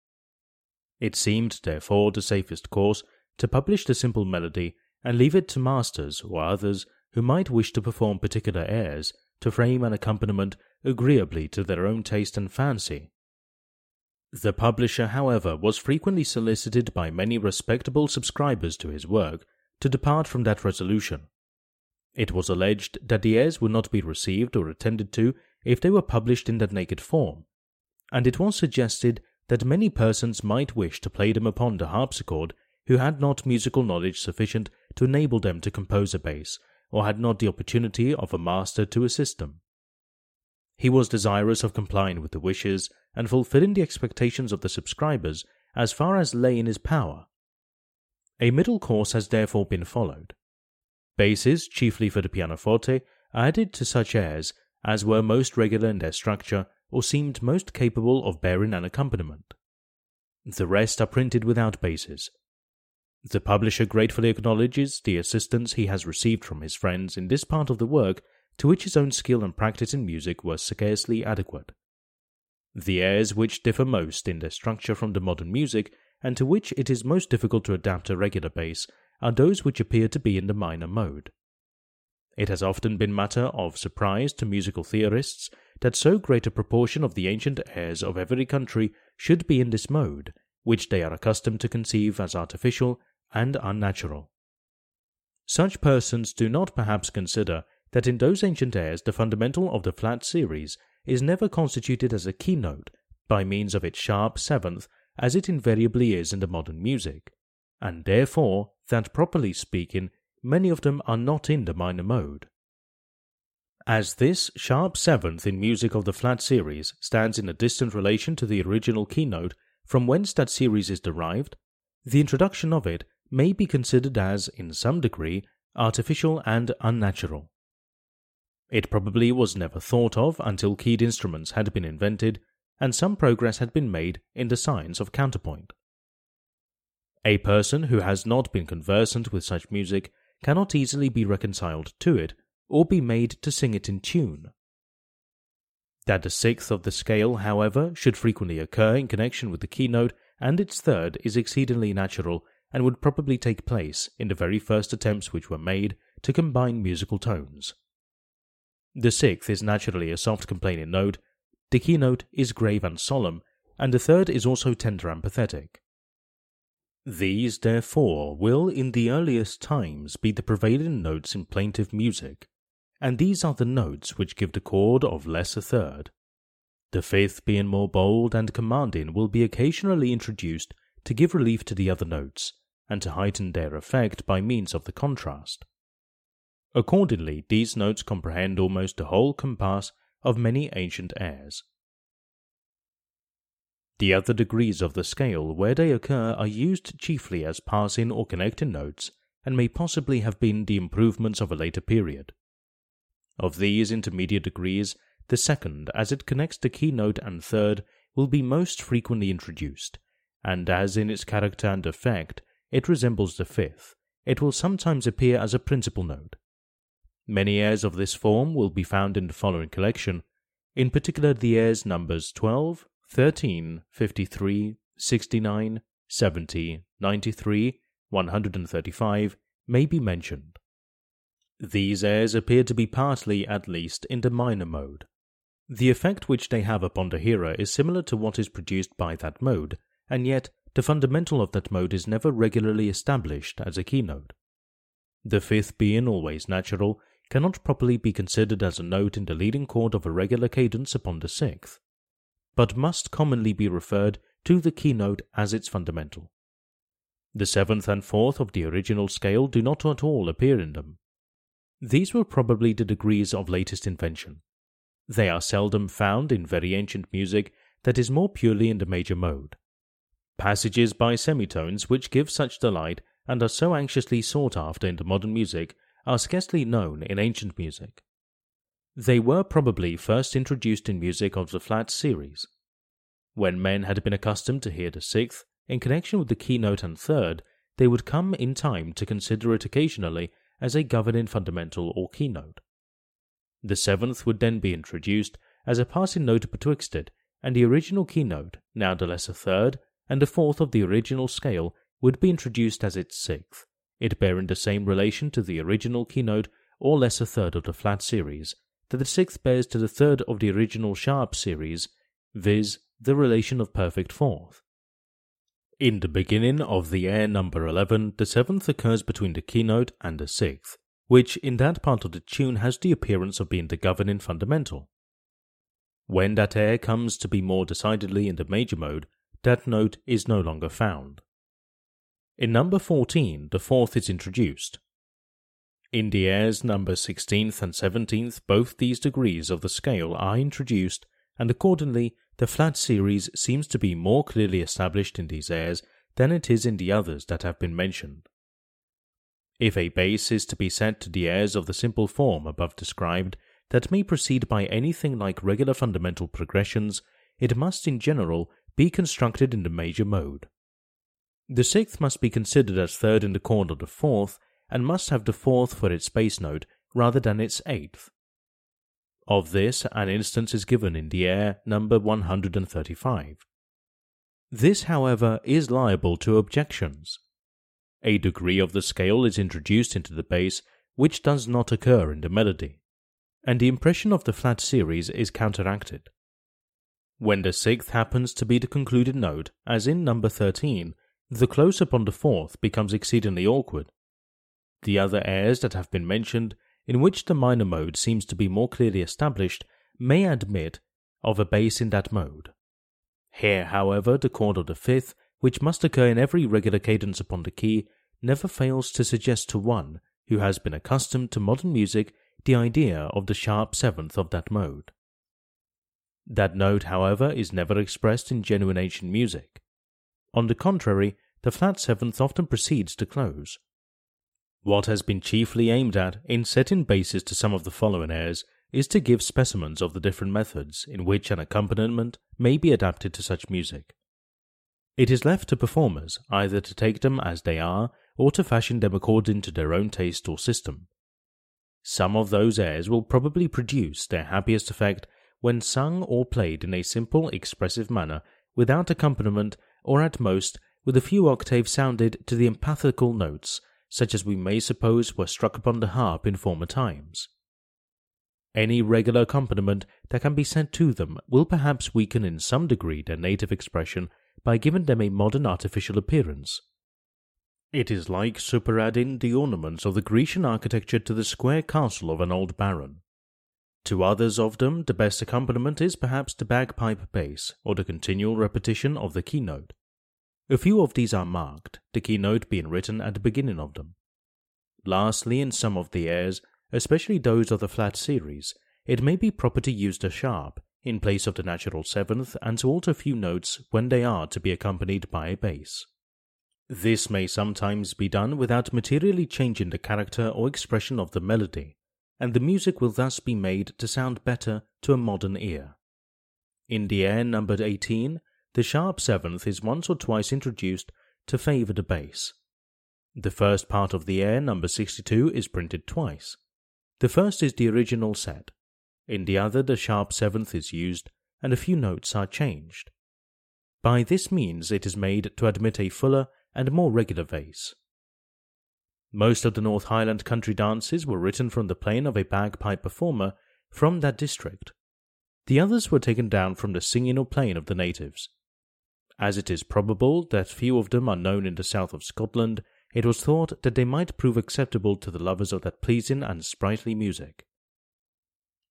It seemed, therefore, the safest course to publish the simple melody and leave it to masters or others who might wish to perform particular airs to frame an accompaniment agreeably to their own taste and fancy. The publisher, however, was frequently solicited by many respectable subscribers to his work to depart from that resolution. It was alleged that the airs would not be received or attended to if they were published in that naked form, and it was suggested that many persons might wish to play them upon the harpsichord who had not musical knowledge sufficient to enable them to compose a bass, or had not the opportunity of a master to assist them. He was desirous of complying with the wishes and fulfilling the expectations of the subscribers as far as lay in his power. A middle course has therefore been followed. Basses, chiefly for the pianoforte, are added to such airs as were most regular in their structure or seemed most capable of bearing an accompaniment. The rest are printed without basses. The publisher gratefully acknowledges the assistance he has received from his friends in this part of the work to which his own skill and practice in music were scarcely adequate. The airs which differ most in their structure from the modern music, and to which it is most difficult to adapt a regular bass, are those which appear to be in the minor mode. It has often been matter of surprise to musical theorists that so great a proportion of the ancient airs of every country should be in this mode, which they are accustomed to conceive as artificial and unnatural. Such persons do not perhaps consider that in those ancient airs the fundamental of the flat series is never constituted as a keynote by means of its sharp seventh as it invariably is in the modern music, and therefore that properly speaking many of them are not in the minor mode. As this sharp seventh in music of the flat series stands in a distant relation to the original keynote from whence that series is derived, the introduction of it may be considered as, in some degree, artificial and unnatural. It probably was never thought of until keyed instruments had been invented and some progress had been made in the science of counterpoint. A person who has not been conversant with such music cannot easily be reconciled to it or be made to sing it in tune. That the sixth of the scale, however, should frequently occur in connection with the keynote and its third is exceedingly natural and would probably take place in the very first attempts which were made to combine musical tones. The sixth is naturally a soft complaining note, the keynote is grave and solemn, and the third is also tender and pathetic. These, therefore, will in the earliest times be the prevailing notes in plaintive music, and these are the notes which give the chord of lesser third. The fifth, being more bold and commanding, will be occasionally introduced to give relief to the other notes, and to heighten their effect by means of the contrast. Accordingly, these notes comprehend almost the whole compass of many ancient airs. The other degrees of the scale where they occur are used chiefly as passing or connecting notes and may possibly have been the improvements of a later period. Of these intermediate degrees, the second, as it connects the keynote and third, will be most frequently introduced, and as in its character and effect it resembles the fifth, it will sometimes appear as a principal note. Many airs of this form will be found in the following collection, in particular the airs numbers 12, 13, 53, 69, 70, 93, 135 may be mentioned. These airs appear to be partly, at least, in the minor mode. The effect which they have upon the hearer is similar to what is produced by that mode, and yet the fundamental of that mode is never regularly established as a keynote. The fifth being always natural cannot properly be considered as a note in the leading chord of a regular cadence upon the sixth, but must commonly be referred to the keynote as its fundamental. The seventh and fourth of the original scale do not at all appear in them. These were probably the degrees of latest invention. They are seldom found in very ancient music that is more purely in the major mode. Passages by semitones which give such delight and are so anxiously sought after in modern music are scarcely known in ancient music. They were probably first introduced in music of the flat series. When men had been accustomed to hear the sixth in connection with the keynote and third, they would come in time to consider it occasionally as a governing fundamental or keynote. The seventh would then be introduced as a passing note betwixt it and the original keynote, now the lesser third, and the fourth of the original scale would be introduced as its sixth, it bearing the same relation to the original keynote or lesser third of the flat series that the sixth bears to the third of the original sharp series, viz., the relation of perfect fourth. In the beginning of the air number 11, the seventh occurs between the keynote and the sixth, which in that part of the tune has the appearance of being the governing fundamental. When that air comes to be more decidedly in the major mode, that note is no longer found. In number 14, the fourth is introduced. In the airs number 16th and 17th, both these degrees of the scale are introduced, and accordingly the flat series seems to be more clearly established in these airs than it is in the others that have been mentioned. If a bass is to be set to the airs of the simple form above described, that may proceed by anything like regular fundamental progressions, it must in general be constructed in the major mode. The sixth must be considered as third in the chord of the fourth, and must have the fourth for its bass note rather than its eighth. Of this, an instance is given in the air number 135. This, however, is liable to objections. A degree of the scale is introduced into the bass which does not occur in the melody, and the impression of the flat series is counteracted. When the sixth happens to be the concluded note, as in number 13, the close upon the fourth becomes exceedingly awkward. The other airs that have been mentioned in which the minor mode seems to be more clearly established, may admit of a bass in that mode. Here, however, the chord of the fifth, which must occur in every regular cadence upon the key, never fails to suggest to one who has been accustomed to modern music the idea of the sharp seventh of that mode. That note, however, is never expressed in genuine ancient music. On the contrary, the flat seventh often precedes the close, what has been chiefly aimed at in setting basses to some of the following airs is to give specimens of the different methods in which an accompaniment may be adapted to such music. It is left to performers either to take them as they are or to fashion them according to their own taste or system. Some of those airs will probably produce their happiest effect when sung or played in a simple, expressive manner without accompaniment or at most with a few octaves sounded to the emphaticall notes such as we may suppose were struck upon the harp in former times. Any regular accompaniment that can be sent to them will perhaps weaken in some degree their native expression by giving them a modern artificial appearance. It is like superadding the ornaments of the Grecian architecture to the square castle of an old baron. To others of them, the best accompaniment is perhaps the bagpipe bass or the continual repetition of the keynote. A few of these are marked, the keynote being written at the beginning of them. Lastly, in some of the airs, especially those of the flat series, it may be proper to use the sharp, in place of the natural seventh and to alter a few notes when they are to be accompanied by a bass. This may sometimes be done without materially changing the character or expression of the melody, and the music will thus be made to sound better to a modern ear. In the air numbered 18, the sharp seventh is once or twice introduced to favor the bass. The first part of the air number 62 is printed twice. The first is the original set. In the other, the sharp seventh is used, and a few notes are changed. By this means, it is made to admit a fuller and more regular bass. Most of the North Highland country dances were written from the plane of a bagpipe performer from that district. The others were taken down from the singing or playing of the natives. As it is probable that few of them are known in the south of Scotland, it was thought that they might prove acceptable to the lovers of that pleasing and sprightly music.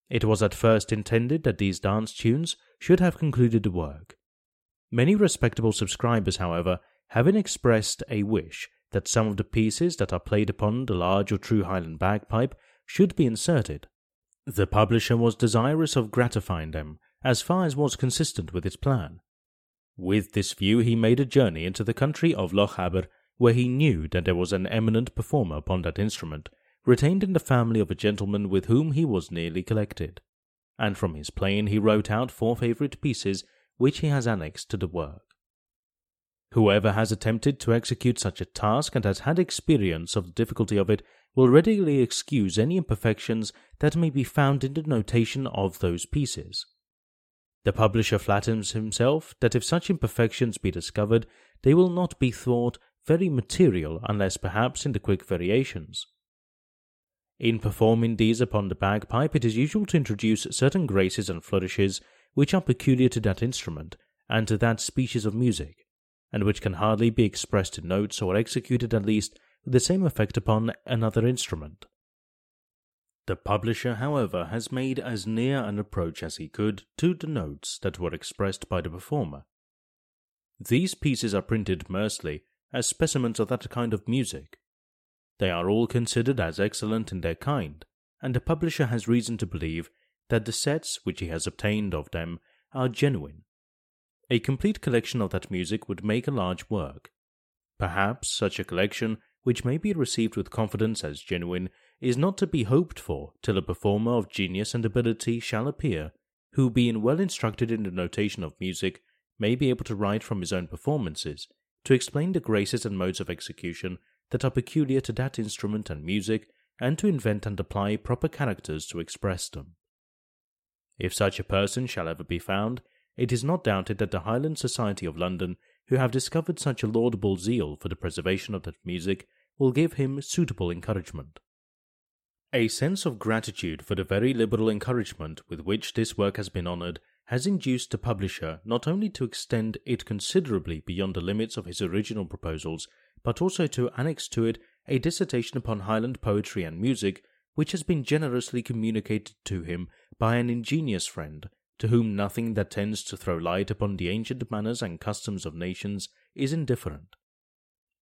It was at first intended that these dance tunes should have concluded the work. Many respectable subscribers, however, having expressed a wish that some of the pieces that are played upon the large or true Highland bagpipe should be inserted, the publisher was desirous of gratifying them as far as was consistent with its plan. With this view, he made a journey into the country of Lochaber, where he knew that there was an eminent performer upon that instrument, retained in the family of a gentleman with whom he was nearly collected, and from his playing he wrote out four favourite pieces which he has annexed to the work. Whoever has attempted to execute such a task and has had experience of the difficulty of it will readily excuse any imperfections that may be found in the notation of those pieces. The publisher flatters himself that if such imperfections be discovered, they will not be thought very material unless perhaps in the quick variations. In performing these upon the bagpipe, it is usual to introduce certain graces and flourishes which are peculiar to that instrument and to that species of music, and which can hardly be expressed in notes or executed at least with the same effect upon another instrument. The publisher, however, has made as near an approach as he could to the notes that were expressed by the performer. These pieces are printed mercifully as specimens of that kind of music, they are all considered as excellent in their kind, and the publisher has reason to believe that the sets which he has obtained of them are genuine. A complete collection of that music would make a large work. Perhaps such a collection, which may be received with confidence as genuine, is not to be hoped for till a performer of genius and ability shall appear, who, being well instructed in the notation of music, may be able to write from his own performances, to explain the graces and modes of execution that are peculiar to that instrument and music, and to invent and apply proper characters to express them. If such a person shall ever be found, it is not doubted that the Highland Society of London, who have discovered such a laudable zeal for the preservation of that music, will give him suitable encouragement. A sense of gratitude for the very liberal encouragement with which this work has been honoured has induced the publisher not only to extend it considerably beyond the limits of his original proposals, but also to annex to it a dissertation upon Highland poetry and music, which has been generously communicated to him by an ingenious friend, to whom nothing that tends to throw light upon the ancient manners and customs of nations is indifferent.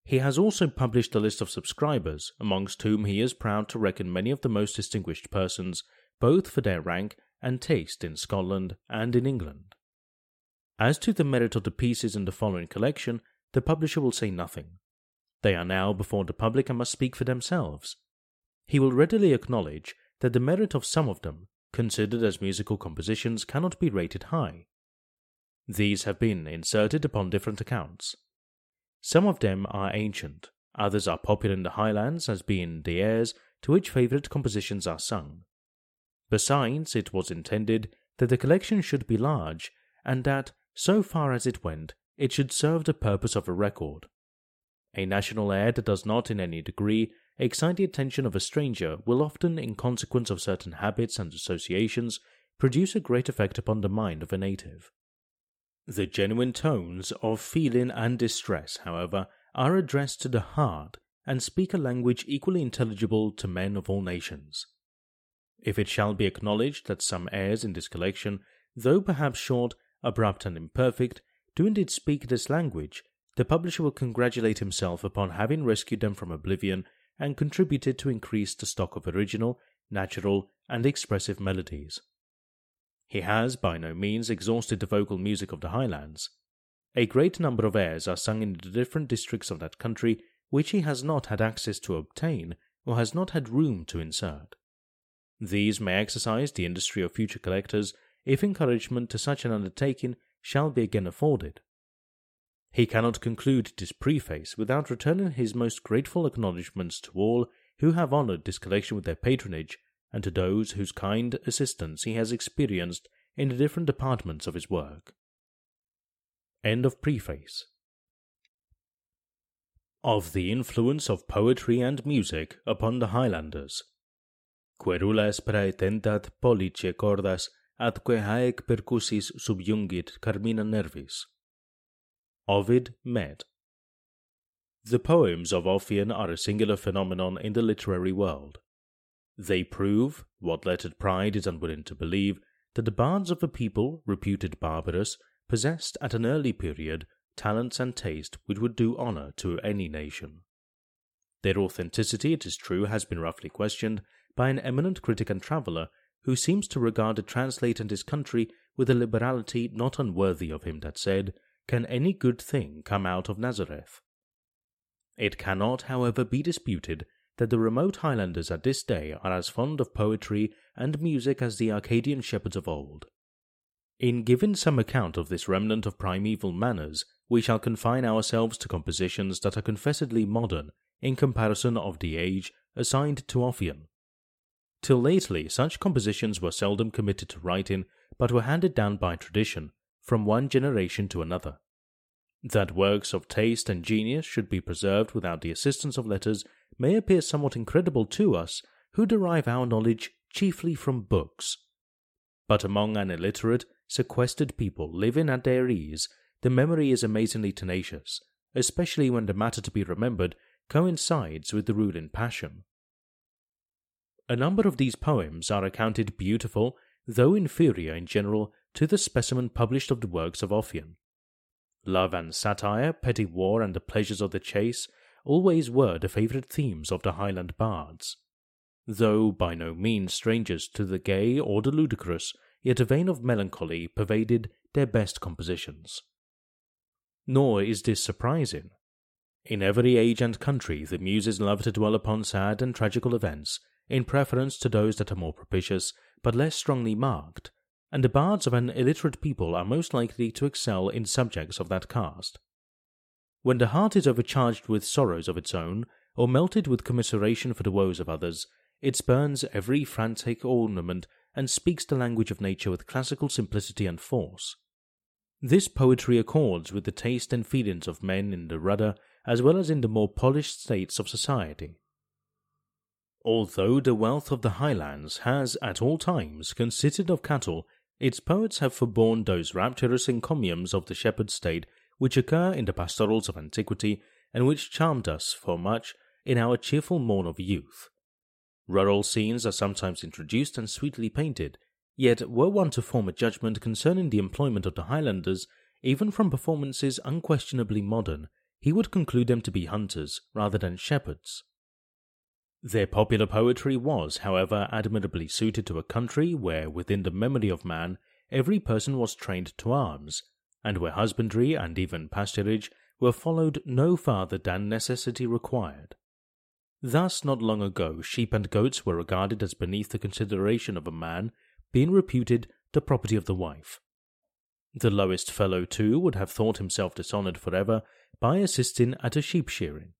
He has also published a list of subscribers, amongst whom he is proud to reckon many of the most distinguished persons, both for their rank and taste in Scotland and in England. As to the merit of the pieces in the following collection, the publisher will say nothing, they are now before the public and must speak for themselves. He will readily acknowledge that the merit of some of them, considered as musical compositions, cannot be rated high. These have been inserted upon different accounts. Some of them are ancient, others are popular in the Highlands as being the airs to which favourite compositions are sung. Besides, it was intended that the collection should be large, and that, so far as it went, it should serve the purpose of a record. A national air that does not in any degree excite the attention of a stranger will often, in consequence of certain habits and associations, produce a great effect upon the mind of a native. The genuine tones of feeling and distress, however, are addressed to the heart and speak a language equally intelligible to men of all nations. If it shall be acknowledged that some airs in this collection, though perhaps short, abrupt, and imperfect, do indeed speak this language, the publisher will congratulate himself upon having rescued them from oblivion and contributed to increase the stock of original, natural, and expressive melodies. He has by no means exhausted the vocal music of the highlands. A great number of airs are sung in the different districts of that country which he has not had access to obtain or has not had room to insert. These may exercise the industry of future collectors if encouragement to such an undertaking shall be again afforded. He cannot conclude this preface without returning his most grateful acknowledgments to all who have honored this collection with their patronage and to those whose kind assistance he has experienced in the different departments of his work. End of preface. Of the influence of poetry and music upon the Highlanders. Querulas praetentat pollice cordas atque haec percussis subjungit carmina nervis. Ovid Med. The poems of Ossian are a singular phenomenon in the literary world. They prove, what lettered pride is unwilling to believe, that the bards of a people, reputed barbarous, possessed at an early period talents and taste which would do honour to any nation. Their authenticity, it is true, has been roughly questioned by an eminent critic and traveller who seems to regard a translator and his country with a liberality not unworthy of him that said, Can any good thing come out of Nazareth? It cannot, however, be disputed that the remote Highlanders at this day are as fond of poetry and music as the Arcadian shepherds of old. In giving some account of this remnant of primeval manners, we shall confine ourselves to compositions that are confessedly modern in comparison of the age assigned to Ossian. Till lately, such compositions were seldom committed to writing, but were handed down by tradition, from one generation to another. That works of taste and genius should be preserved without the assistance of letters may appear somewhat incredible to us, who derive our knowledge chiefly from books. But among an illiterate, sequestered people living at their ease, the memory is amazingly tenacious, especially when the matter to be remembered coincides with the ruling passion. A number of these poems are accounted beautiful, though inferior in general to the specimen published of the works of Ossian. Love and satire, petty war, and the pleasures of the chase always were the favourite themes of the Highland bards. Though by no means strangers to the gay or the ludicrous, yet a vein of melancholy pervaded their best compositions. Nor is this surprising. In every age and country, the muses love to dwell upon sad and tragical events, in preference to those that are more propitious, but less strongly marked, and the bards of an illiterate people are most likely to excel in subjects of that cast. When the heart is overcharged with sorrows of its own, or melted with commiseration for the woes of others, it spurns every frantic ornament and speaks the language of nature with classical simplicity and force. This poetry accords with the taste and feelings of men in the rudder as well as in the more polished states of society. Although the wealth of the highlands has at all times consisted of cattle its poets have forborne those rapturous encomiums of the shepherd state which occur in the pastorals of antiquity and which charmed us for much in our cheerful morn of youth. Rural scenes are sometimes introduced and sweetly painted, yet were one to form a judgment concerning the employment of the Highlanders, even from performances unquestionably modern, he would conclude them to be hunters rather than shepherds. Their popular poetry was, however, admirably suited to a country where, within the memory of man, every person was trained to arms, and where husbandry and even pasturage were followed no farther than necessity required. Thus, not long ago, sheep and goats were regarded as beneath the consideration of a man, being reputed the property of the wife. The lowest fellow, too, would have thought himself dishonoured forever by assisting at a sheep shearing.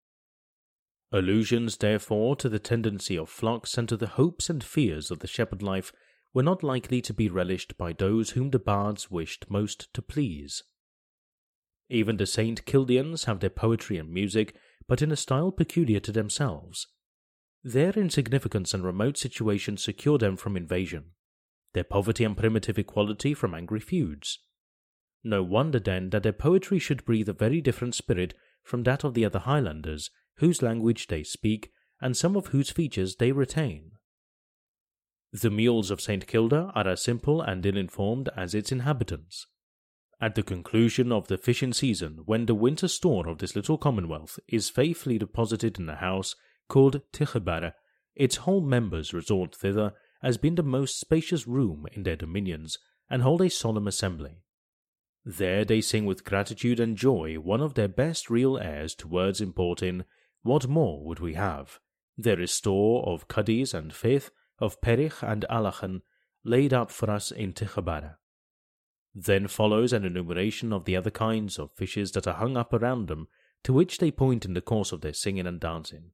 Allusions, therefore, to the tendency of flocks and to the hopes and fears of the shepherd life were not likely to be relished by those whom the bards wished most to please. Even the St. Kildians have their poetry and music, but in a style peculiar to themselves. Their insignificance and remote situation secure them from invasion, their poverty and primitive equality from angry feuds. No wonder then that their poetry should breathe a very different spirit from that of the other Highlanders whose language they speak, and some of whose features they retain. The mules of St. Kilda are as simple and ill informed as its inhabitants. At the conclusion of the fishing season, when the winter store of this little commonwealth is faithfully deposited in a house called Tichebara, its whole members resort thither as being the most spacious room in their dominions, and hold a solemn assembly. There they sing with gratitude and joy one of their best reel airs to words importing, What more would we have? There is store of cuddies and saith, of perich and alachan, laid up for us in Tichabara. Then follows an enumeration of the other kinds of fishes that are hung up around them, to which they point in the course of their singing and dancing.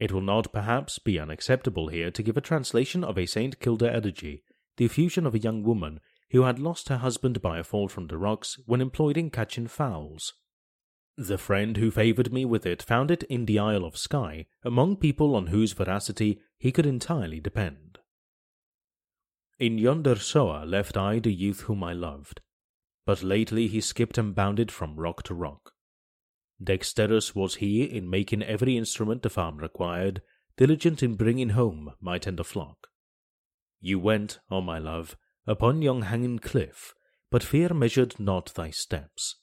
It will not perhaps be unacceptable here to give a translation of a St. Kilda elegy, the effusion of a young woman who had lost her husband by a fall from the rocks when employed in catching fowls. The friend who favoured me with it found it in the Isle of Skye, among people on whose veracity he could entirely depend. In yonder soa left I the youth whom I loved, but lately he skipped and bounded from rock to rock. Dexterous was he in making every instrument the farm required, diligent in bringing home my tender flock. You went, O oh my love, upon yon hanging cliff, but fear measured not thy steps.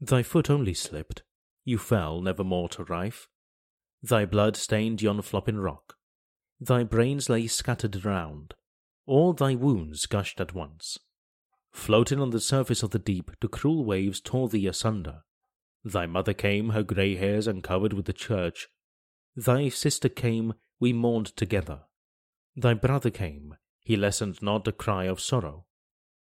Thy foot only slipped, you fell never more to rife. Thy blood stained yon flopping rock. Thy brains lay scattered round. All thy wounds gushed at once. Floating on the surface of the deep, the cruel waves tore thee asunder. Thy mother came, her grey hairs uncovered with the church. Thy sister came, we mourned together. Thy brother came, he lessened not the cry of sorrow.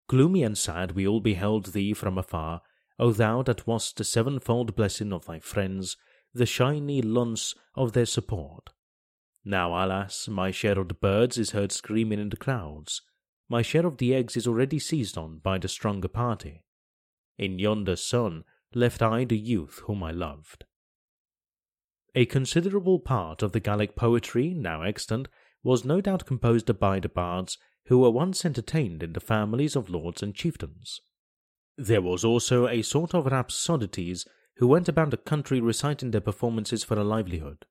Gloomy and sad we all beheld thee from afar, O thou that wast the sevenfold blessing of thy friends, the shiny lunce of their support. Now, alas, my share of the birds is heard screaming in the clouds. My share of the eggs is already seized on by the stronger party. In yonder Soa left I the youth whom I loved. A considerable part of the Gaelic poetry now extant was no doubt composed by the bards who were once entertained in the families of lords and chieftains. There was also a sort of rhapsodites who went about the country reciting their performances for a livelihood.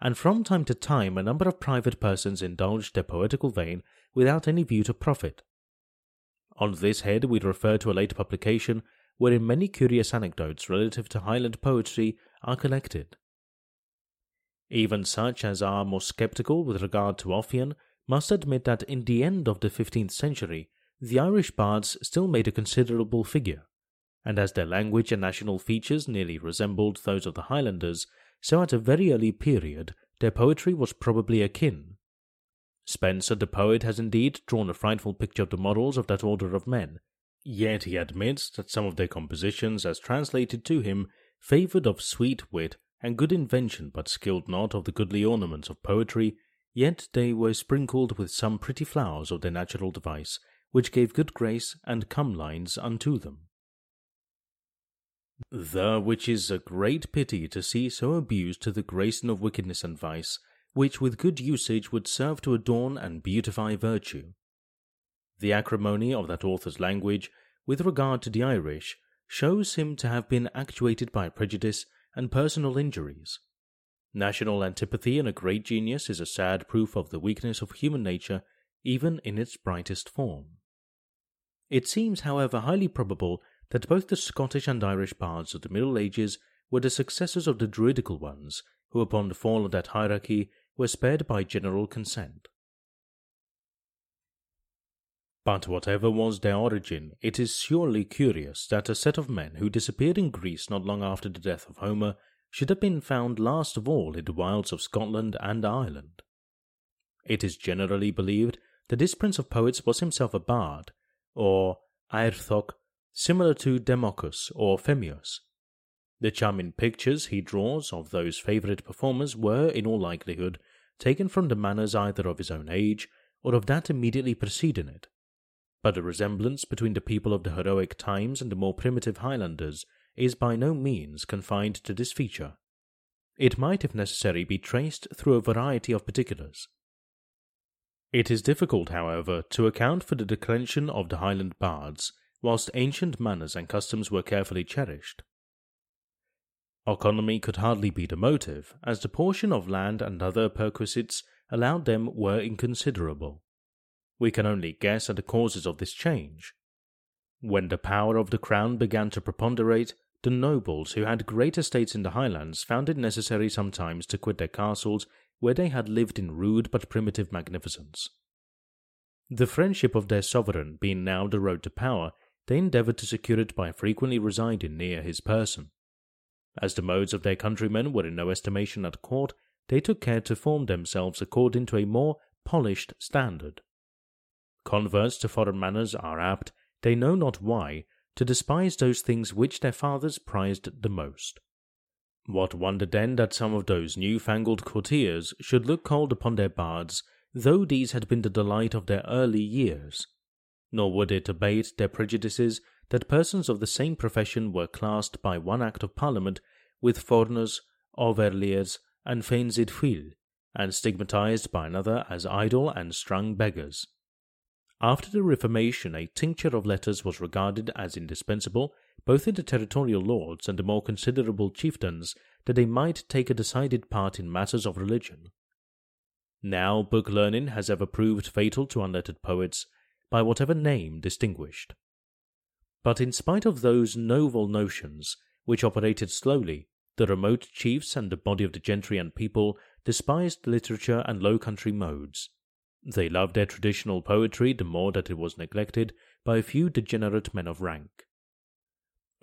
And from time to time a number of private persons indulged their poetical vein without any view to profit. On this head we refer to a late publication wherein many curious anecdotes relative to Highland poetry are collected. Even such as are more sceptical with regard to Ossian must admit that in the end of the 15th century, the Irish bards still made a considerable figure, and as their language and national features nearly resembled those of the Highlanders, so at a very early period their poetry was probably akin. Spenser the poet has indeed drawn a frightful picture of the morals of that order of men, Yet he admits that some of their compositions, as translated to him, favoured of sweet wit and good invention, but skilled not of the goodly ornaments of poetry, yet they were sprinkled with some pretty flowers of their natural device, which gave good grace and come lines unto them. The which is a great pity to see so abused to the gracing of wickedness and vice, which with good usage would serve to adorn and beautify virtue. The acrimony of that author's language with regard to the Irish shows him to have been actuated by prejudice and personal injuries. National antipathy in a great genius is a sad proof of the weakness of human nature, even in its brightest form. It seems, however, highly probable that both the Scottish and Irish bards of the Middle Ages were the successors of the Druidical ones, who upon the fall of that hierarchy were spared by general consent. But whatever was their origin, it is surely curious that a set of men who disappeared in Greece not long after the death of Homer should have been found last of all in the wilds of Scotland and Ireland. It is generally believed that this prince of poets was himself a bard, or aerthok, similar to Demodocus or Phemius. The charming pictures he draws of those favourite performers were, in all likelihood, taken from the manners either of his own age or of that immediately preceding it but the resemblance between the people of the heroic times and the more primitive Highlanders is by no means confined to this feature. It might, if necessary, be traced through a variety of particulars. It is difficult, however, to account for the declension of the Highland bards, whilst ancient manners and customs were carefully cherished. Economy could hardly be the motive, as the portion of land and other perquisites allowed them were inconsiderable. We can only guess at the causes of this change. When the power of the crown began to preponderate, the nobles who had great estates in the highlands found it necessary sometimes to quit their castles where they had lived in rude but primitive magnificence. The friendship of their sovereign being now the road to power, they endeavoured to secure it by frequently residing near his person. As the modes of their countrymen were in no estimation at court, they took care to form themselves according to a more polished standard. Converts to foreign manners are apt, they know not why, to despise those things which their fathers prized the most. What wonder then that some of those new-fangled courtiers should look cold upon their bards, though these had been the delight of their early years? Nor would it abate their prejudices that persons of the same profession were classed by one Act of Parliament with foreigners, overliers, and fanes fil, and stigmatized by another as idle and strung beggars. After the Reformation, a tincture of letters was regarded as indispensable, both in the territorial lords and the more considerable chieftains, that they might take a decided part in matters of religion. Now, book learning has ever proved fatal to unlettered poets, by whatever name distinguished. But in spite of those novel notions, which operated slowly, the remote chiefs and the body of the gentry and people despised literature and low country modes. They loved their traditional poetry the more that it was neglected by a few degenerate men of rank.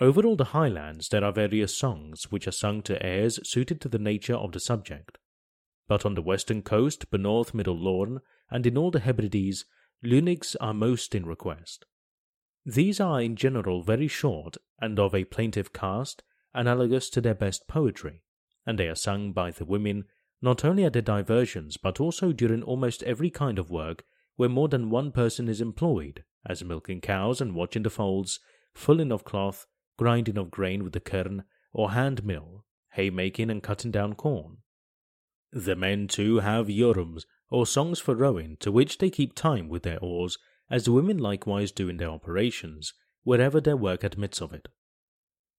Over all the highlands there are various songs which are sung to airs suited to the nature of the subject. But on the western coast, beneath Middle Lorn, and in all the Hebrides, luinigs are most in request. These are in general very short and of a plaintive cast, analogous to their best poetry, and they are sung by the women not only at their diversions but also during almost every kind of work where more than one person is employed, as milking cows and watching the folds, fulling of cloth, grinding of grain with the quern or hand mill, haymaking and cutting down corn. The men too have iorrams, or songs for rowing, to which they keep time with their oars as the women likewise do in their operations, wherever their work admits of it.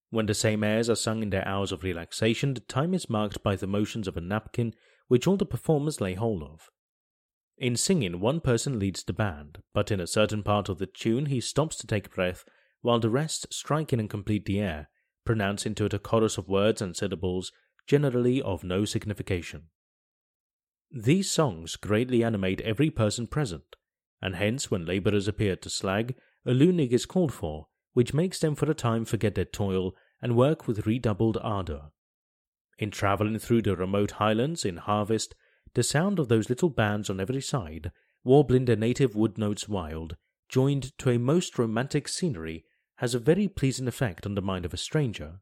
When the same airs are sung in their hours of relaxation, the time is marked by the motions of a napkin which all the performers lay hold of. In singing, one person leads the band, but in a certain part of the tune he stops to take breath, while the rest strike in and complete the air, pronounce into it a chorus of words and syllables, generally of no signification. These songs greatly animate every person present, and hence when labourers appear to slag, a luinig is called for, which makes them for a time forget their toil and work with redoubled ardour. In travelling through the remote highlands in harvest, the sound of those little bands on every side, warbling their native wood notes wild, joined to a most romantic scenery, has a very pleasing effect on the mind of a stranger.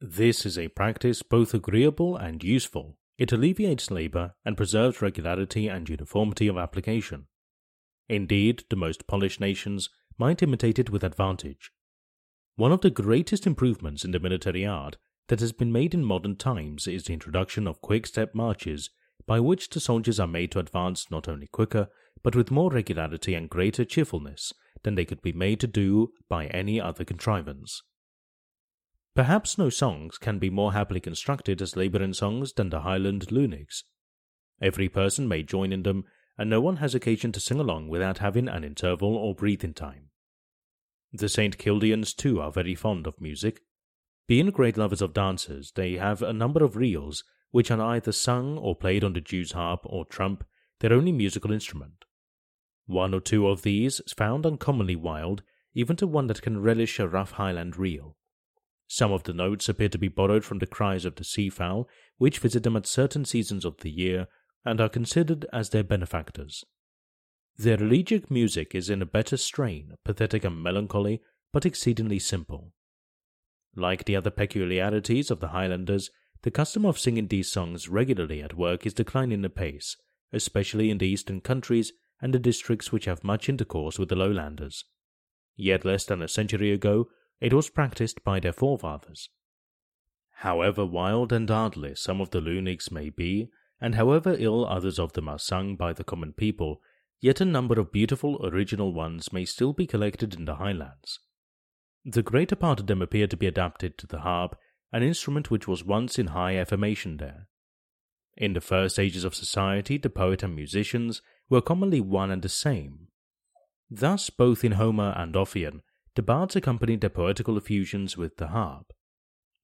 This is a practice both agreeable and useful. It alleviates labour and preserves regularity and uniformity of application. Indeed, the most polished nations might imitate it with advantage. One of the greatest improvements in the military art that has been made in modern times is the introduction of quick step marches, by which the soldiers are made to advance not only quicker, but with more regularity and greater cheerfulness than they could be made to do by any other contrivance. Perhaps no songs can be more happily constructed as labouring songs than the Highland luinigs. Every person may join in them and no one has occasion to sing along without having an interval or breathing time. The St. Kildians, too, are very fond of music. Being great lovers of dances, they have a number of reels which are either sung or played on the Jew's harp or trump, their only musical instrument. One or two of these is found uncommonly wild, even to one that can relish a rough Highland reel. Some of the notes appear to be borrowed from the cries of the seafowl, which visit them at certain seasons of the year and are considered as their benefactors. Their elegiac music is in a better strain, pathetic and melancholy, but exceedingly simple. Like the other peculiarities of the Highlanders, the custom of singing these songs regularly at work is declining apace, especially in the eastern countries and the districts which have much intercourse with the lowlanders. Yet less than a century ago, it was practiced by their forefathers. However wild and artless some of the luinigs may be, and however ill others of them are sung by the common people, yet a number of beautiful original ones may still be collected in the highlands. The greater part of them appear to be adapted to the harp, an instrument which was once in high affirmation there. In the first ages of society, the poet and musicians were commonly one and the same. Thus, both in Homer and Ossian, the bards accompanied their poetical effusions with the harp.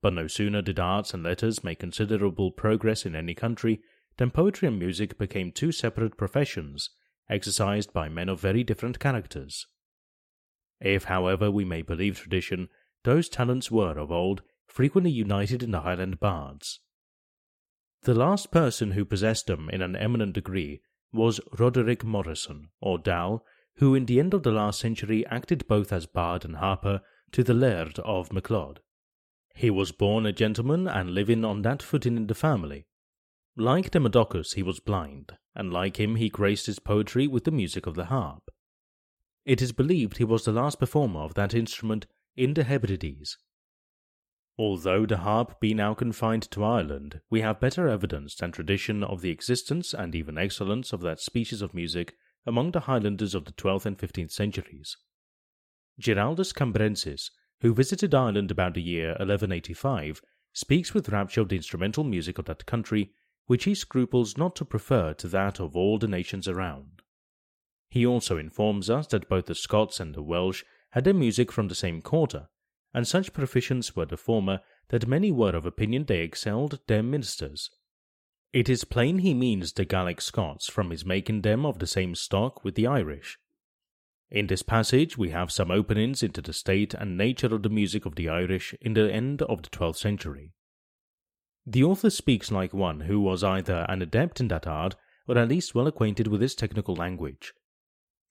But no sooner did arts and letters make considerable progress in any country than poetry and music became two separate professions, exercised by men of very different characters. If, however, we may believe tradition, those talents were, of old, frequently united in the Highland bards. The last person who possessed them in an eminent degree was Roderick Morrison, or Dal, who in the end of the last century acted both as bard and harper to the Laird of Macleod. He was born a gentleman and living on that footing in the family. Like Demodocus, he was blind, and like him, he graced his poetry with the music of the harp. It is believed he was the last performer of that instrument in the Hebrides. Although the harp be now confined to Ireland, we have better evidence than tradition of the existence and even excellence of that species of music among the Highlanders of the twelfth and fifteenth centuries. Giraldus Cambrensis, who visited Ireland about the year 1185, speaks with rapture of the instrumental music of that country, which he scruples not to prefer to that of all the nations around. He also informs us that both the Scots and the Welsh had their music from the same quarter, and such proficients were the former that many were of opinion they excelled their ministers. It is plain he means the Gaelic Scots from his making them of the same stock with the Irish. In this passage we have some openings into the state and nature of the music of the Irish in the end of the twelfth century. The author speaks like one who was either an adept in that art or at least well acquainted with its technical language.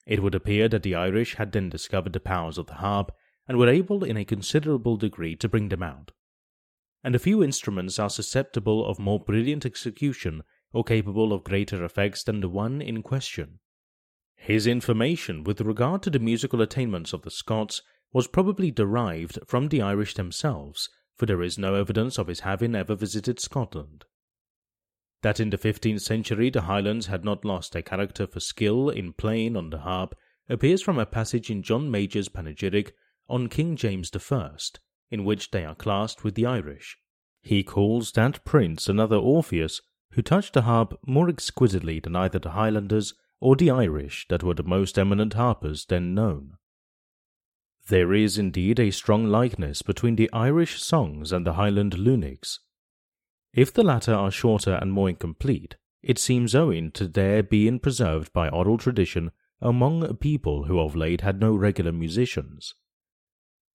It would appear that the Irish had then discovered the powers of the harp and were able in a considerable degree to bring them out. And a few instruments are susceptible of more brilliant execution or capable of greater effects than the one in question. His information with regard to the musical attainments of the Scots was probably derived from the Irish themselves, for there is no evidence of his having ever visited Scotland. That in the fifteenth century the Highlands had not lost their character for skill in playing on the harp appears from a passage in John Major's panegyric on King James I, in which they are classed with the Irish. He calls that prince another Orpheus, who touched the harp more exquisitely than either the Highlanders or the Irish that were the most eminent harpers then known. There is indeed a strong likeness between the Irish songs and the Highland luinigs. If the latter are shorter and more incomplete, it seems owing to their being preserved by oral tradition among a people who of late had no regular musicians.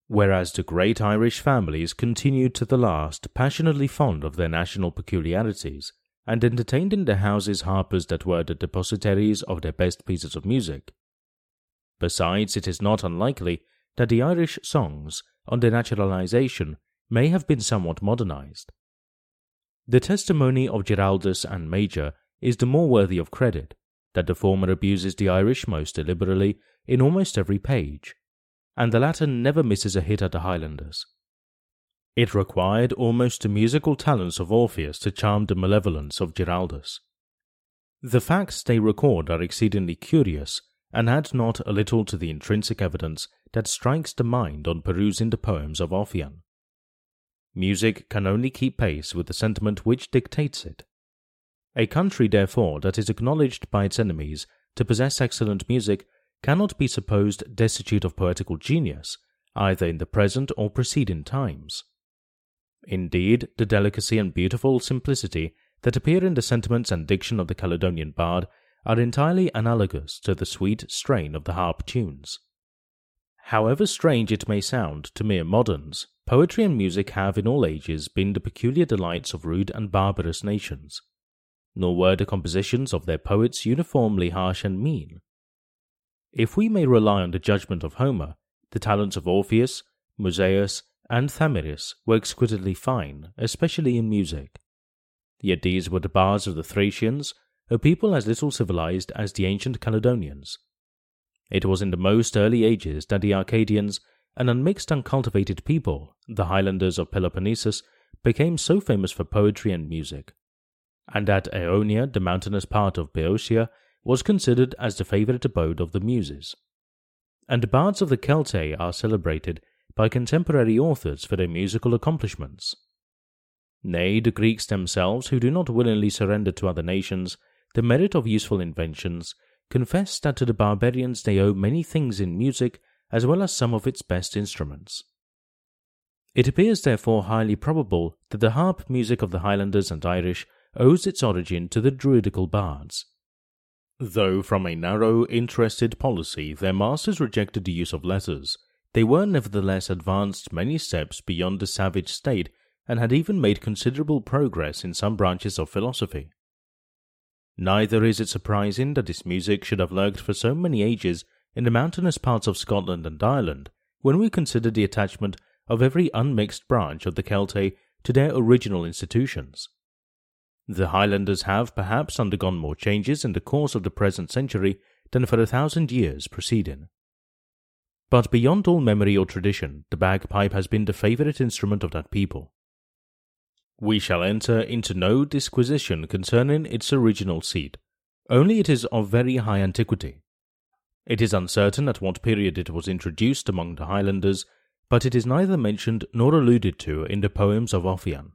Whereas the great Irish families continued to the last passionately fond of their national peculiarities, and entertained in their houses harpers that were the depositaries of their best pieces of music. Besides, it is not unlikely that the Irish songs, on their naturalization, may have been somewhat modernized. The testimony of Giraldus and Major is the more worthy of credit, that the former abuses the Irish most deliberately in almost every page, and the latter never misses a hit at the Highlanders. It required almost the musical talents of Orpheus to charm the malevolence of Giraldus. The facts they record are exceedingly curious, and add not a little to the intrinsic evidence that strikes the mind on perusing the poems of Ossian. Music can only keep pace with the sentiment which dictates it. A country, therefore, that is acknowledged by its enemies to possess excellent music cannot be supposed destitute of poetical genius, either in the present or preceding times. Indeed, the delicacy and beautiful simplicity that appear in the sentiments and diction of the Caledonian bard are entirely analogous to the sweet strain of the harp tunes. However strange it may sound to mere moderns, poetry and music have in all ages been the peculiar delights of rude and barbarous nations. Nor were the compositions of their poets uniformly harsh and mean. If we may rely on the judgment of Homer, the talents of Orpheus, Musaeus, and Thamyris were exquisitely fine, especially in music. Yet these were the bards of the Thracians, a people as little civilized as the ancient Caledonians. It was in the most early ages that the Arcadians, an unmixed, uncultivated people, the Highlanders of Peloponnesus, became so famous for poetry and music, and that Aonia, the mountainous part of Boeotia, was considered as the favorite abode of the Muses. And bards of the Celtae are celebrated by contemporary authors for their musical accomplishments. Nay, the Greeks themselves, who do not willingly surrender to other nations the merit of useful inventions, confess that to the barbarians they owe many things in music as well as some of its best instruments. It appears therefore highly probable that the harp music of the Highlanders and Irish owes its origin to the Druidical bards. Though from a narrow, interested policy their masters rejected the use of letters, they were nevertheless advanced many steps beyond the savage state and had even made considerable progress in some branches of philosophy. Neither is it surprising that this music should have lurked for so many ages in the mountainous parts of Scotland and Ireland when we consider the attachment of every unmixed branch of the Celtae to their original institutions. The Highlanders have perhaps undergone more changes in the course of the present century than for a thousand years preceding. But beyond all memory or tradition, the bagpipe has been the favourite instrument of that people. We shall enter into no disquisition concerning its original seat, only it is of very high antiquity. It is uncertain at what period it was introduced among the Highlanders, but it is neither mentioned nor alluded to in the poems of Ossian.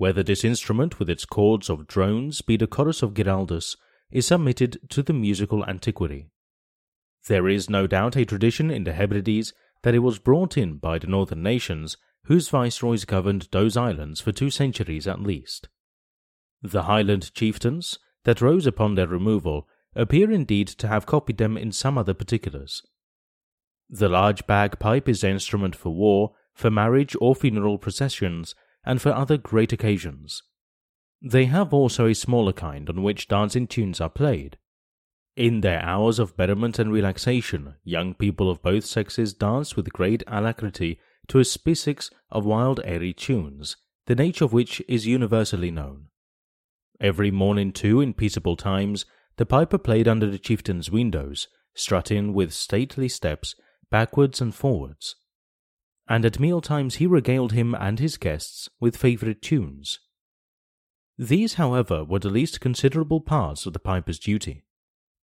Whether this instrument with its chords of drones be the chorus of Giraldus is submitted to the musical antiquity. There is no doubt a tradition in the Hebrides that it was brought in by the northern nations whose viceroys governed those islands for two centuries at least. The Highland chieftains that rose upon their removal appear indeed to have copied them in some other particulars. The large bagpipe is the instrument for war, for marriage or funeral processions, and for other great occasions. They have also a smaller kind on which dancing tunes are played. In their hours of merriment and relaxation, young people of both sexes dance with great alacrity to a species of wild airy tunes, the nature of which is universally known. Every morning, too, in peaceable times, the piper played under the chieftain's windows, strutting with stately steps backwards and forwards. And at meal times he regaled him and his guests with favourite tunes. These, however, were the least considerable parts of the piper's duty.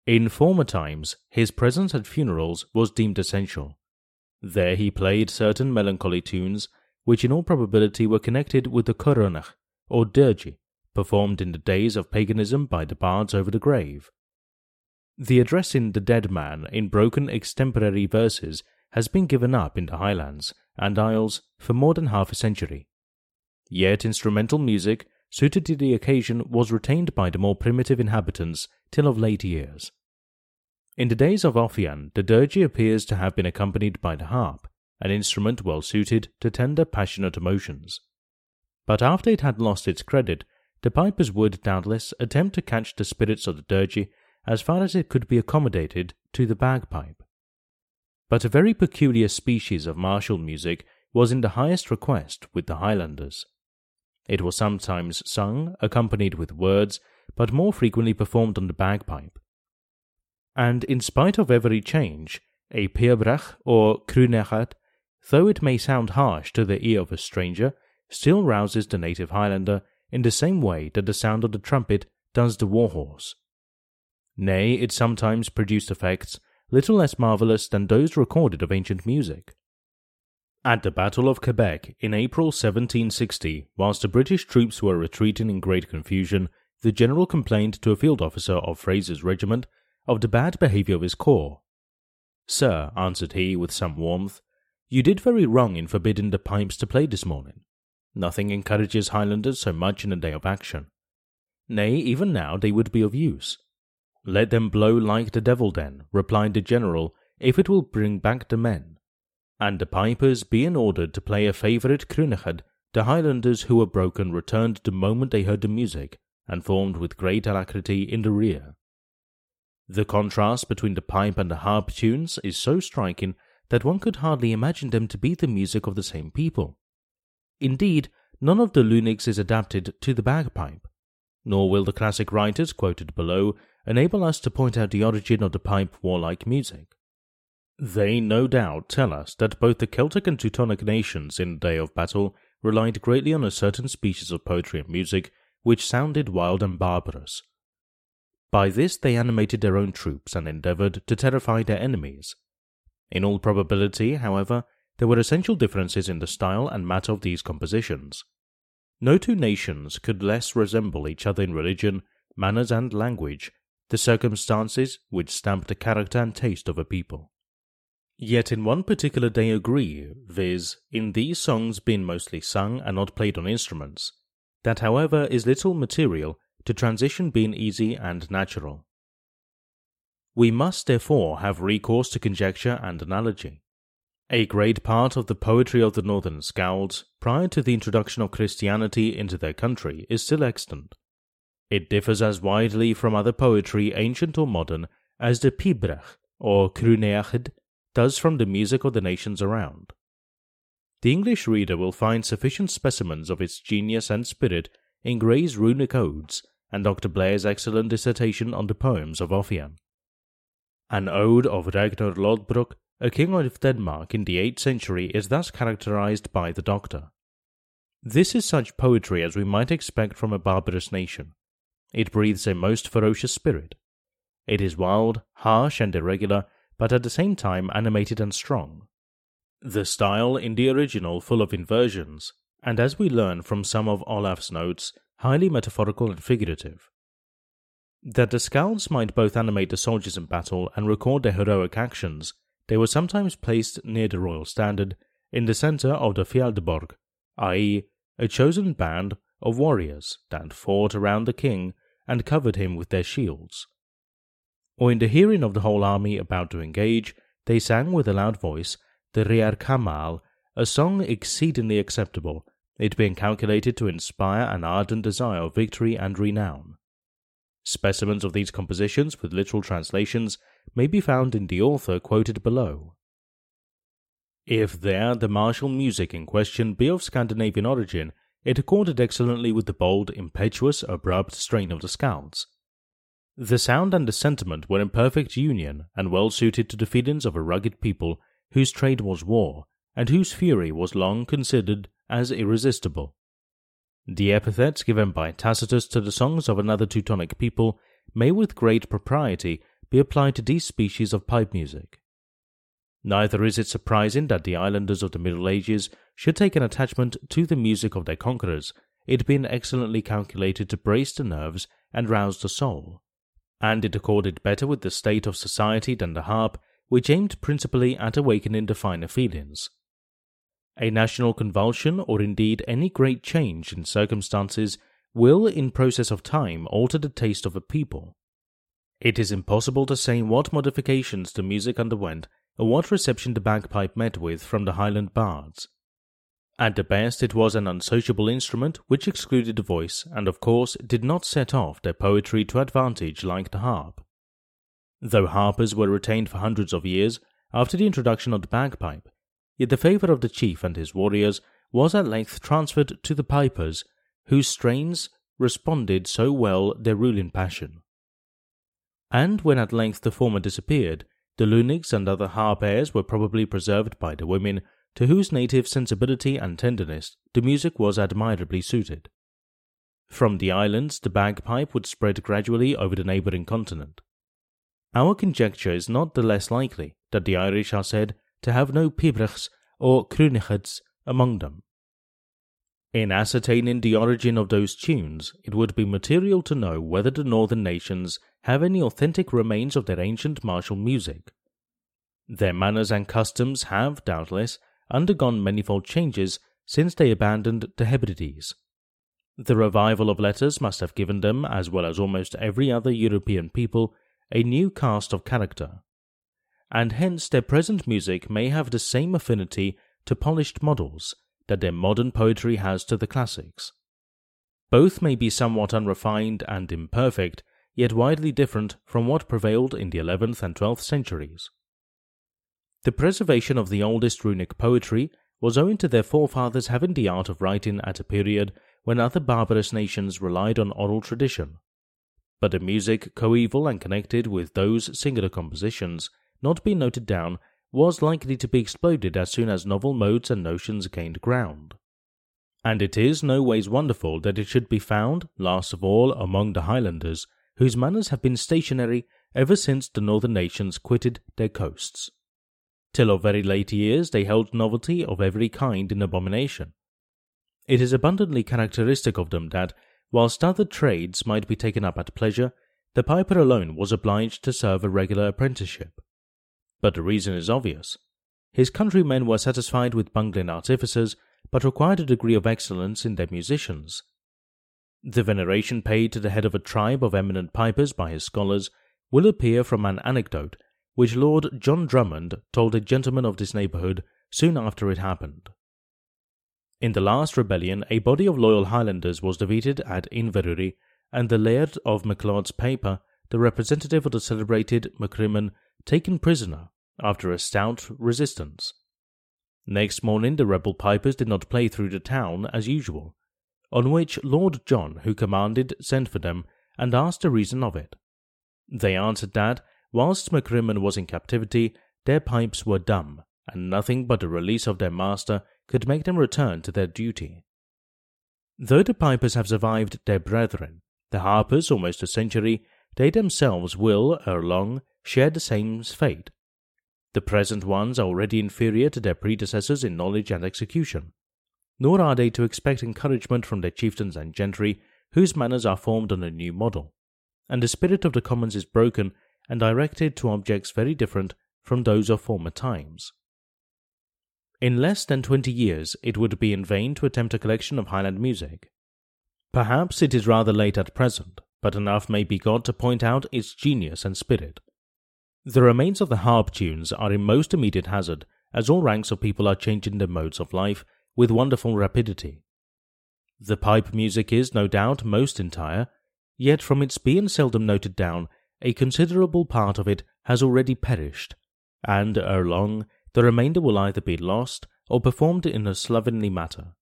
In former times, his presence at funerals was deemed essential. There he played certain melancholy tunes, which in all probability were connected with the coronach, or dirge, performed in the days of paganism by the bards over the grave. The addressing the dead man in broken extemporary verses has been given up in the Highlands and Isles for more than half a century. Yet instrumental music suited to the occasion was retained by the more primitive inhabitants till of late years. In the days of Ossian, the dirge appears to have been accompanied by the harp, an instrument well suited to tender passionate emotions. But after it had lost its credit, the pipers would doubtless attempt to catch the spirits of the dirge as far as it could be accommodated to the bagpipe. But a very peculiar species of martial music was in the highest request with the Highlanders. It was sometimes sung, accompanied with words, but more frequently performed on the bagpipe. And in spite of every change, a pibroch or crunechad, though it may sound harsh to the ear of a stranger, still rouses the native Highlander in the same way that the sound of the trumpet does the warhorse. Nay, it sometimes produced effects little less marvellous than those recorded of ancient music. At the Battle of Quebec in April 1760, whilst the British troops were retreating in great confusion, the general complained to a field officer of Fraser's regiment of the bad behaviour of his corps. Sir, answered he with some warmth, you did very wrong in forbidding the pipes to play this morning. Nothing encourages Highlanders so much in a day of action. Nay, even now they would be of use. Let them blow like the devil then, replied the general, if it will bring back the men. And the pipers being ordered to play a favourite crunechad, the Highlanders who were broken returned the moment they heard the music, and formed with great alacrity in the rear. The contrast between the pipe and the harp tunes is so striking that one could hardly imagine them to be the music of the same people. Indeed, none of the Luinigs is adapted to the bagpipe, nor will the classic writers quoted below enable us to point out the origin of the pipe warlike music. They no doubt tell us that both the Celtic and Teutonic nations in the day of battle relied greatly on a certain species of poetry and music which sounded wild and barbarous. By this they animated their own troops and endeavoured to terrify their enemies. In all probability, however, there were essential differences in the style and matter of these compositions. No two nations could less resemble each other in religion, manners, and language, the circumstances which stamp the character and taste of a people. Yet in one particular they agree, viz., in these songs being mostly sung and not played on instruments, that however is little material, to transition being easy and natural. We must therefore have recourse to conjecture and analogy. A great part of the poetry of the northern Skalds, prior to the introduction of Christianity into their country, is still extant. It differs as widely from other poetry, ancient or modern, as the Pibroch or Cruneachd does from the music of the nations around. The English reader will find sufficient specimens of its genius and spirit in Gray's runic odes and Dr. Blair's excellent dissertation on the poems of Ossian. An ode of Ragnar Lodbrok, a king of Denmark in the 8th century, is thus characterized by the doctor. This is such poetry as we might expect from a barbarous nation. It breathes a most ferocious spirit. It is wild, harsh, and irregular, but at the same time animated and strong. The style in the original full of inversions, and as we learn from some of Olaf's notes, highly metaphorical and figurative. That the Skalds might both animate the soldiers in battle and record their heroic actions, they were sometimes placed near the royal standard, in the centre of the Fjeldborg, i.e., a chosen band of warriors that fought around the king and covered him with their shields. Or in the hearing of the whole army about to engage, they sang with a loud voice the Biarkamal, a song exceedingly acceptable, it being calculated to inspire an ardent desire of victory and renown. Specimens of these compositions with literal translations may be found in the author quoted below. If there the martial music in question be of Scandinavian origin, it accorded excellently with the bold, impetuous, abrupt strain of the Skalds. The sound and the sentiment were in perfect union and well suited to the feelings of a rugged people whose trade was war, and whose fury was long considered as irresistible. The epithets given by Tacitus to the songs of another Teutonic people may with great propriety be applied to these species of pipe music. Neither is it surprising that the islanders of the Middle Ages should take an attachment to the music of their conquerors, it being excellently calculated to brace the nerves and rouse the soul, and it accorded better with the state of society than the harp, which aimed principally at awakening the finer feelings. A national convulsion, or indeed any great change in circumstances, will in process of time alter the taste of a people. It is impossible to say what modifications the music underwent or what reception the bagpipe met with from the Highland bards. At the best, it was an unsociable instrument which excluded the voice, and of course did not set off their poetry to advantage like the harp. Though harpers were retained for hundreds of years after the introduction of the bagpipe, Yet the favour of the chief and his warriors was at length transferred to the pipers, whose strains responded so well their ruling passion. And when at length the former disappeared, the luinigs and other harp airs were probably preserved by the women, to whose native sensibility and tenderness the music was admirably suited. From the islands, the bagpipe would spread gradually over the neighbouring continent. Our conjecture is not the less likely that the Irish are said to have no pibrochs or crunechads among them. In ascertaining the origin of those tunes, it would be material to know whether the northern nations have any authentic remains of their ancient martial music. Their manners and customs have, doubtless, undergone manifold changes since they abandoned the Hebrides. The revival of letters must have given them, as well as almost every other European people, a new cast of character and hence their present music may have the same affinity to polished models that their modern poetry has to the classics. Both may be somewhat unrefined and imperfect, yet widely different from what prevailed in the 11th and 12th centuries. The preservation of the oldest runic poetry was owing to their forefathers having the art of writing at a period when other barbarous nations relied on oral tradition. But the music coeval and connected with those singular compositions not being noted down, was likely to be exploded as soon as novel modes and notions gained ground. And it is no ways wonderful that it should be found, last of all, among the Highlanders, whose manners have been stationary ever since the northern nations quitted their coasts. Till of very late years they held novelty of every kind in abomination. It is abundantly characteristic of them that, whilst other trades might be taken up at pleasure, the piper alone was obliged to serve a regular apprenticeship. But the reason is obvious. His countrymen were satisfied with bungling artificers, but required a degree of excellence in their musicians. The veneration paid to the head of a tribe of eminent pipers by his scholars will appear from an anecdote which Lord John Drummond told a gentleman of this neighbourhood soon after it happened. In the last rebellion, a body of loyal Highlanders was defeated at Inverurie, and the Laird of Macleod's paper, the representative of the celebrated Macrimmon, taken prisoner after a stout resistance. Next morning, the rebel pipers did not play through the town as usual, on which Lord John, who commanded, sent for them and asked the reason of it. They answered that, whilst Macrimmon was in captivity, their pipes were dumb, and nothing but the release of their master could make them return to their duty. Though the pipers have survived their brethren, the harpers almost a century, they themselves will, ere long, share the same fate. The present ones are already inferior to their predecessors in knowledge and execution, nor are they to expect encouragement from their chieftains and gentry, whose manners are formed on a new model, and the spirit of the commons is broken and directed to objects very different from those of former times. In less than twenty years, it would be in vain to attempt a collection of Highland music. Perhaps it is rather late at present, but enough may be got to point out its genius and spirit. The remains of the harp tunes are in most immediate hazard, as all ranks of people are changing their modes of life with wonderful rapidity. The pipe music is, no doubt, most entire, yet from its being seldom noted down, a considerable part of it has already perished, and ere long the remainder will either be lost or performed in a slovenly manner.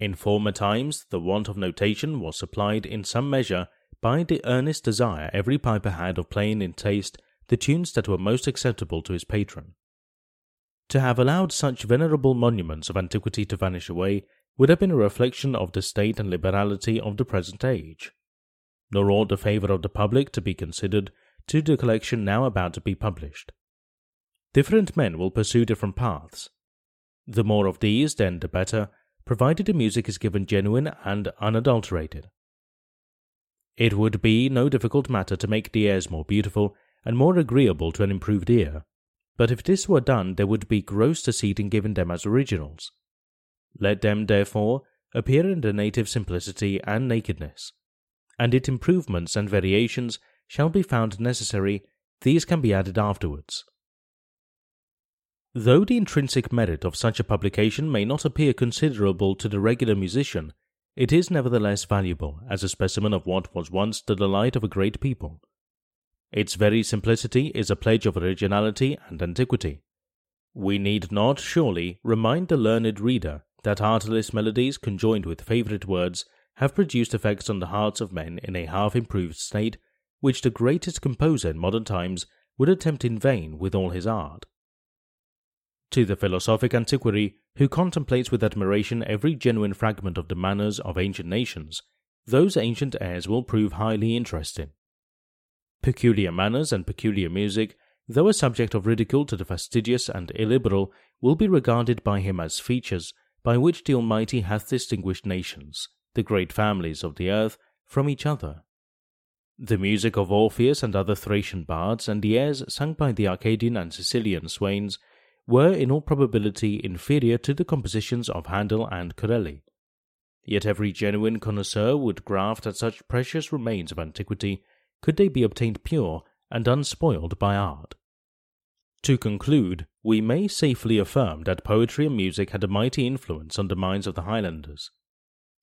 In former times, the want of notation was supplied in some measure by the earnest desire every piper had of playing in taste the tunes that were most acceptable to his patron. To have allowed such venerable monuments of antiquity to vanish away would have been a reflection of the state and liberality of the present age. Nor ought the favour of the public to be considered to the collection now about to be published. Different men will pursue different paths. The more of these, then, the better, provided the music is given genuine and unadulterated. It would be no difficult matter to make the airs more beautiful and more agreeable to an improved ear, but if this were done, there would be gross deceit in giving them as originals. Let them, therefore, appear in their native simplicity and nakedness, and if improvements and variations shall be found necessary, these can be added afterwards. Though the intrinsic merit of such a publication may not appear considerable to the regular musician, it is nevertheless valuable as a specimen of what was once the delight of a great people. Its very simplicity is a pledge of originality and antiquity. We need not, surely, remind the learned reader that artless melodies conjoined with favourite words have produced effects on the hearts of men in a half improved state which the greatest composer in modern times would attempt in vain with all his art. To the philosophic antiquary, who contemplates with admiration every genuine fragment of the manners of ancient nations, those ancient airs will prove highly interesting. Peculiar manners and peculiar music, though a subject of ridicule to the fastidious and illiberal, will be regarded by him as features by which the Almighty hath distinguished nations, the great families of the earth, from each other. The music of Orpheus and other Thracian bards, and the airs sung by the Arcadian and Sicilian swains, were in all probability inferior to the compositions of Handel and Corelli. Yet every genuine connoisseur would graft at such precious remains of antiquity could they be obtained pure and unspoiled by art. To conclude, we may safely affirm that poetry and music had a mighty influence on the minds of the Highlanders.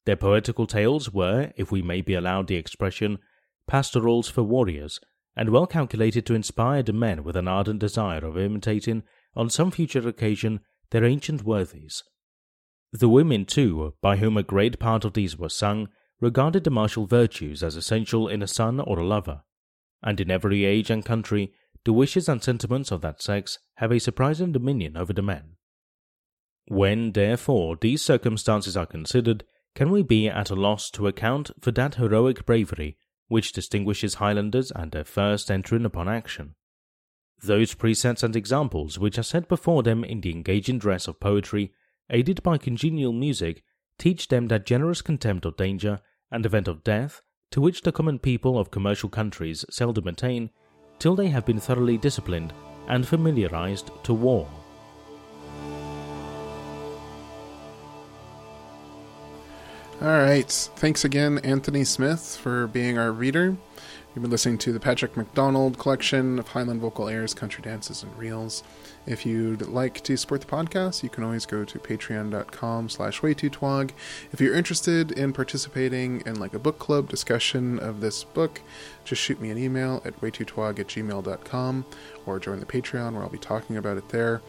Their poetical tales were, if we may be allowed the expression, pastorals for warriors, and well calculated to inspire the men with an ardent desire of imitating on some future occasion, their ancient worthies. The women, too, by whom a great part of these were sung, regarded the martial virtues as essential in a son or a lover, and in every age and country, the wishes and sentiments of that sex have a surprising dominion over the men. When, therefore, these circumstances are considered, can we be at a loss to account for that heroic bravery which distinguishes Highlanders and their first entering upon action? Those precepts and examples which are set before them in the engaging dress of poetry, aided by congenial music, teach them that generous contempt of danger and event of death to which the common people of commercial countries seldom attain till they have been thoroughly disciplined and familiarized to war. All right. Thanks again, Anthony Smith, for being our reader. You've been listening to the Patrick McDonald collection of Highland vocal airs, country dances, and reels. If you'd like to support the podcast, you can always go to patreon.com slash wetootwaag. If you're interested in participating in like a book club discussion of this book, just shoot me an email at wetootwaag at gmail.com or join the Patreon where I'll be talking about it there.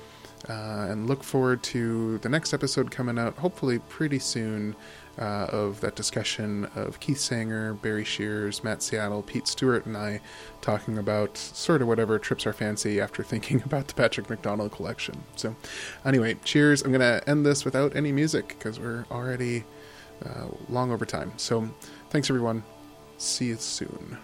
Uh, and look forward to the next episode coming out hopefully pretty soon uh, of that discussion of Keith Sanger, Barry Shears, Matt Seattle, Pete Stewart, and I talking about sort of whatever trips our fancy after thinking about the Patrick McDonald collection. So, anyway, cheers. I'm going to end this without any music because we're already uh, long over time. So, thanks everyone. See you soon.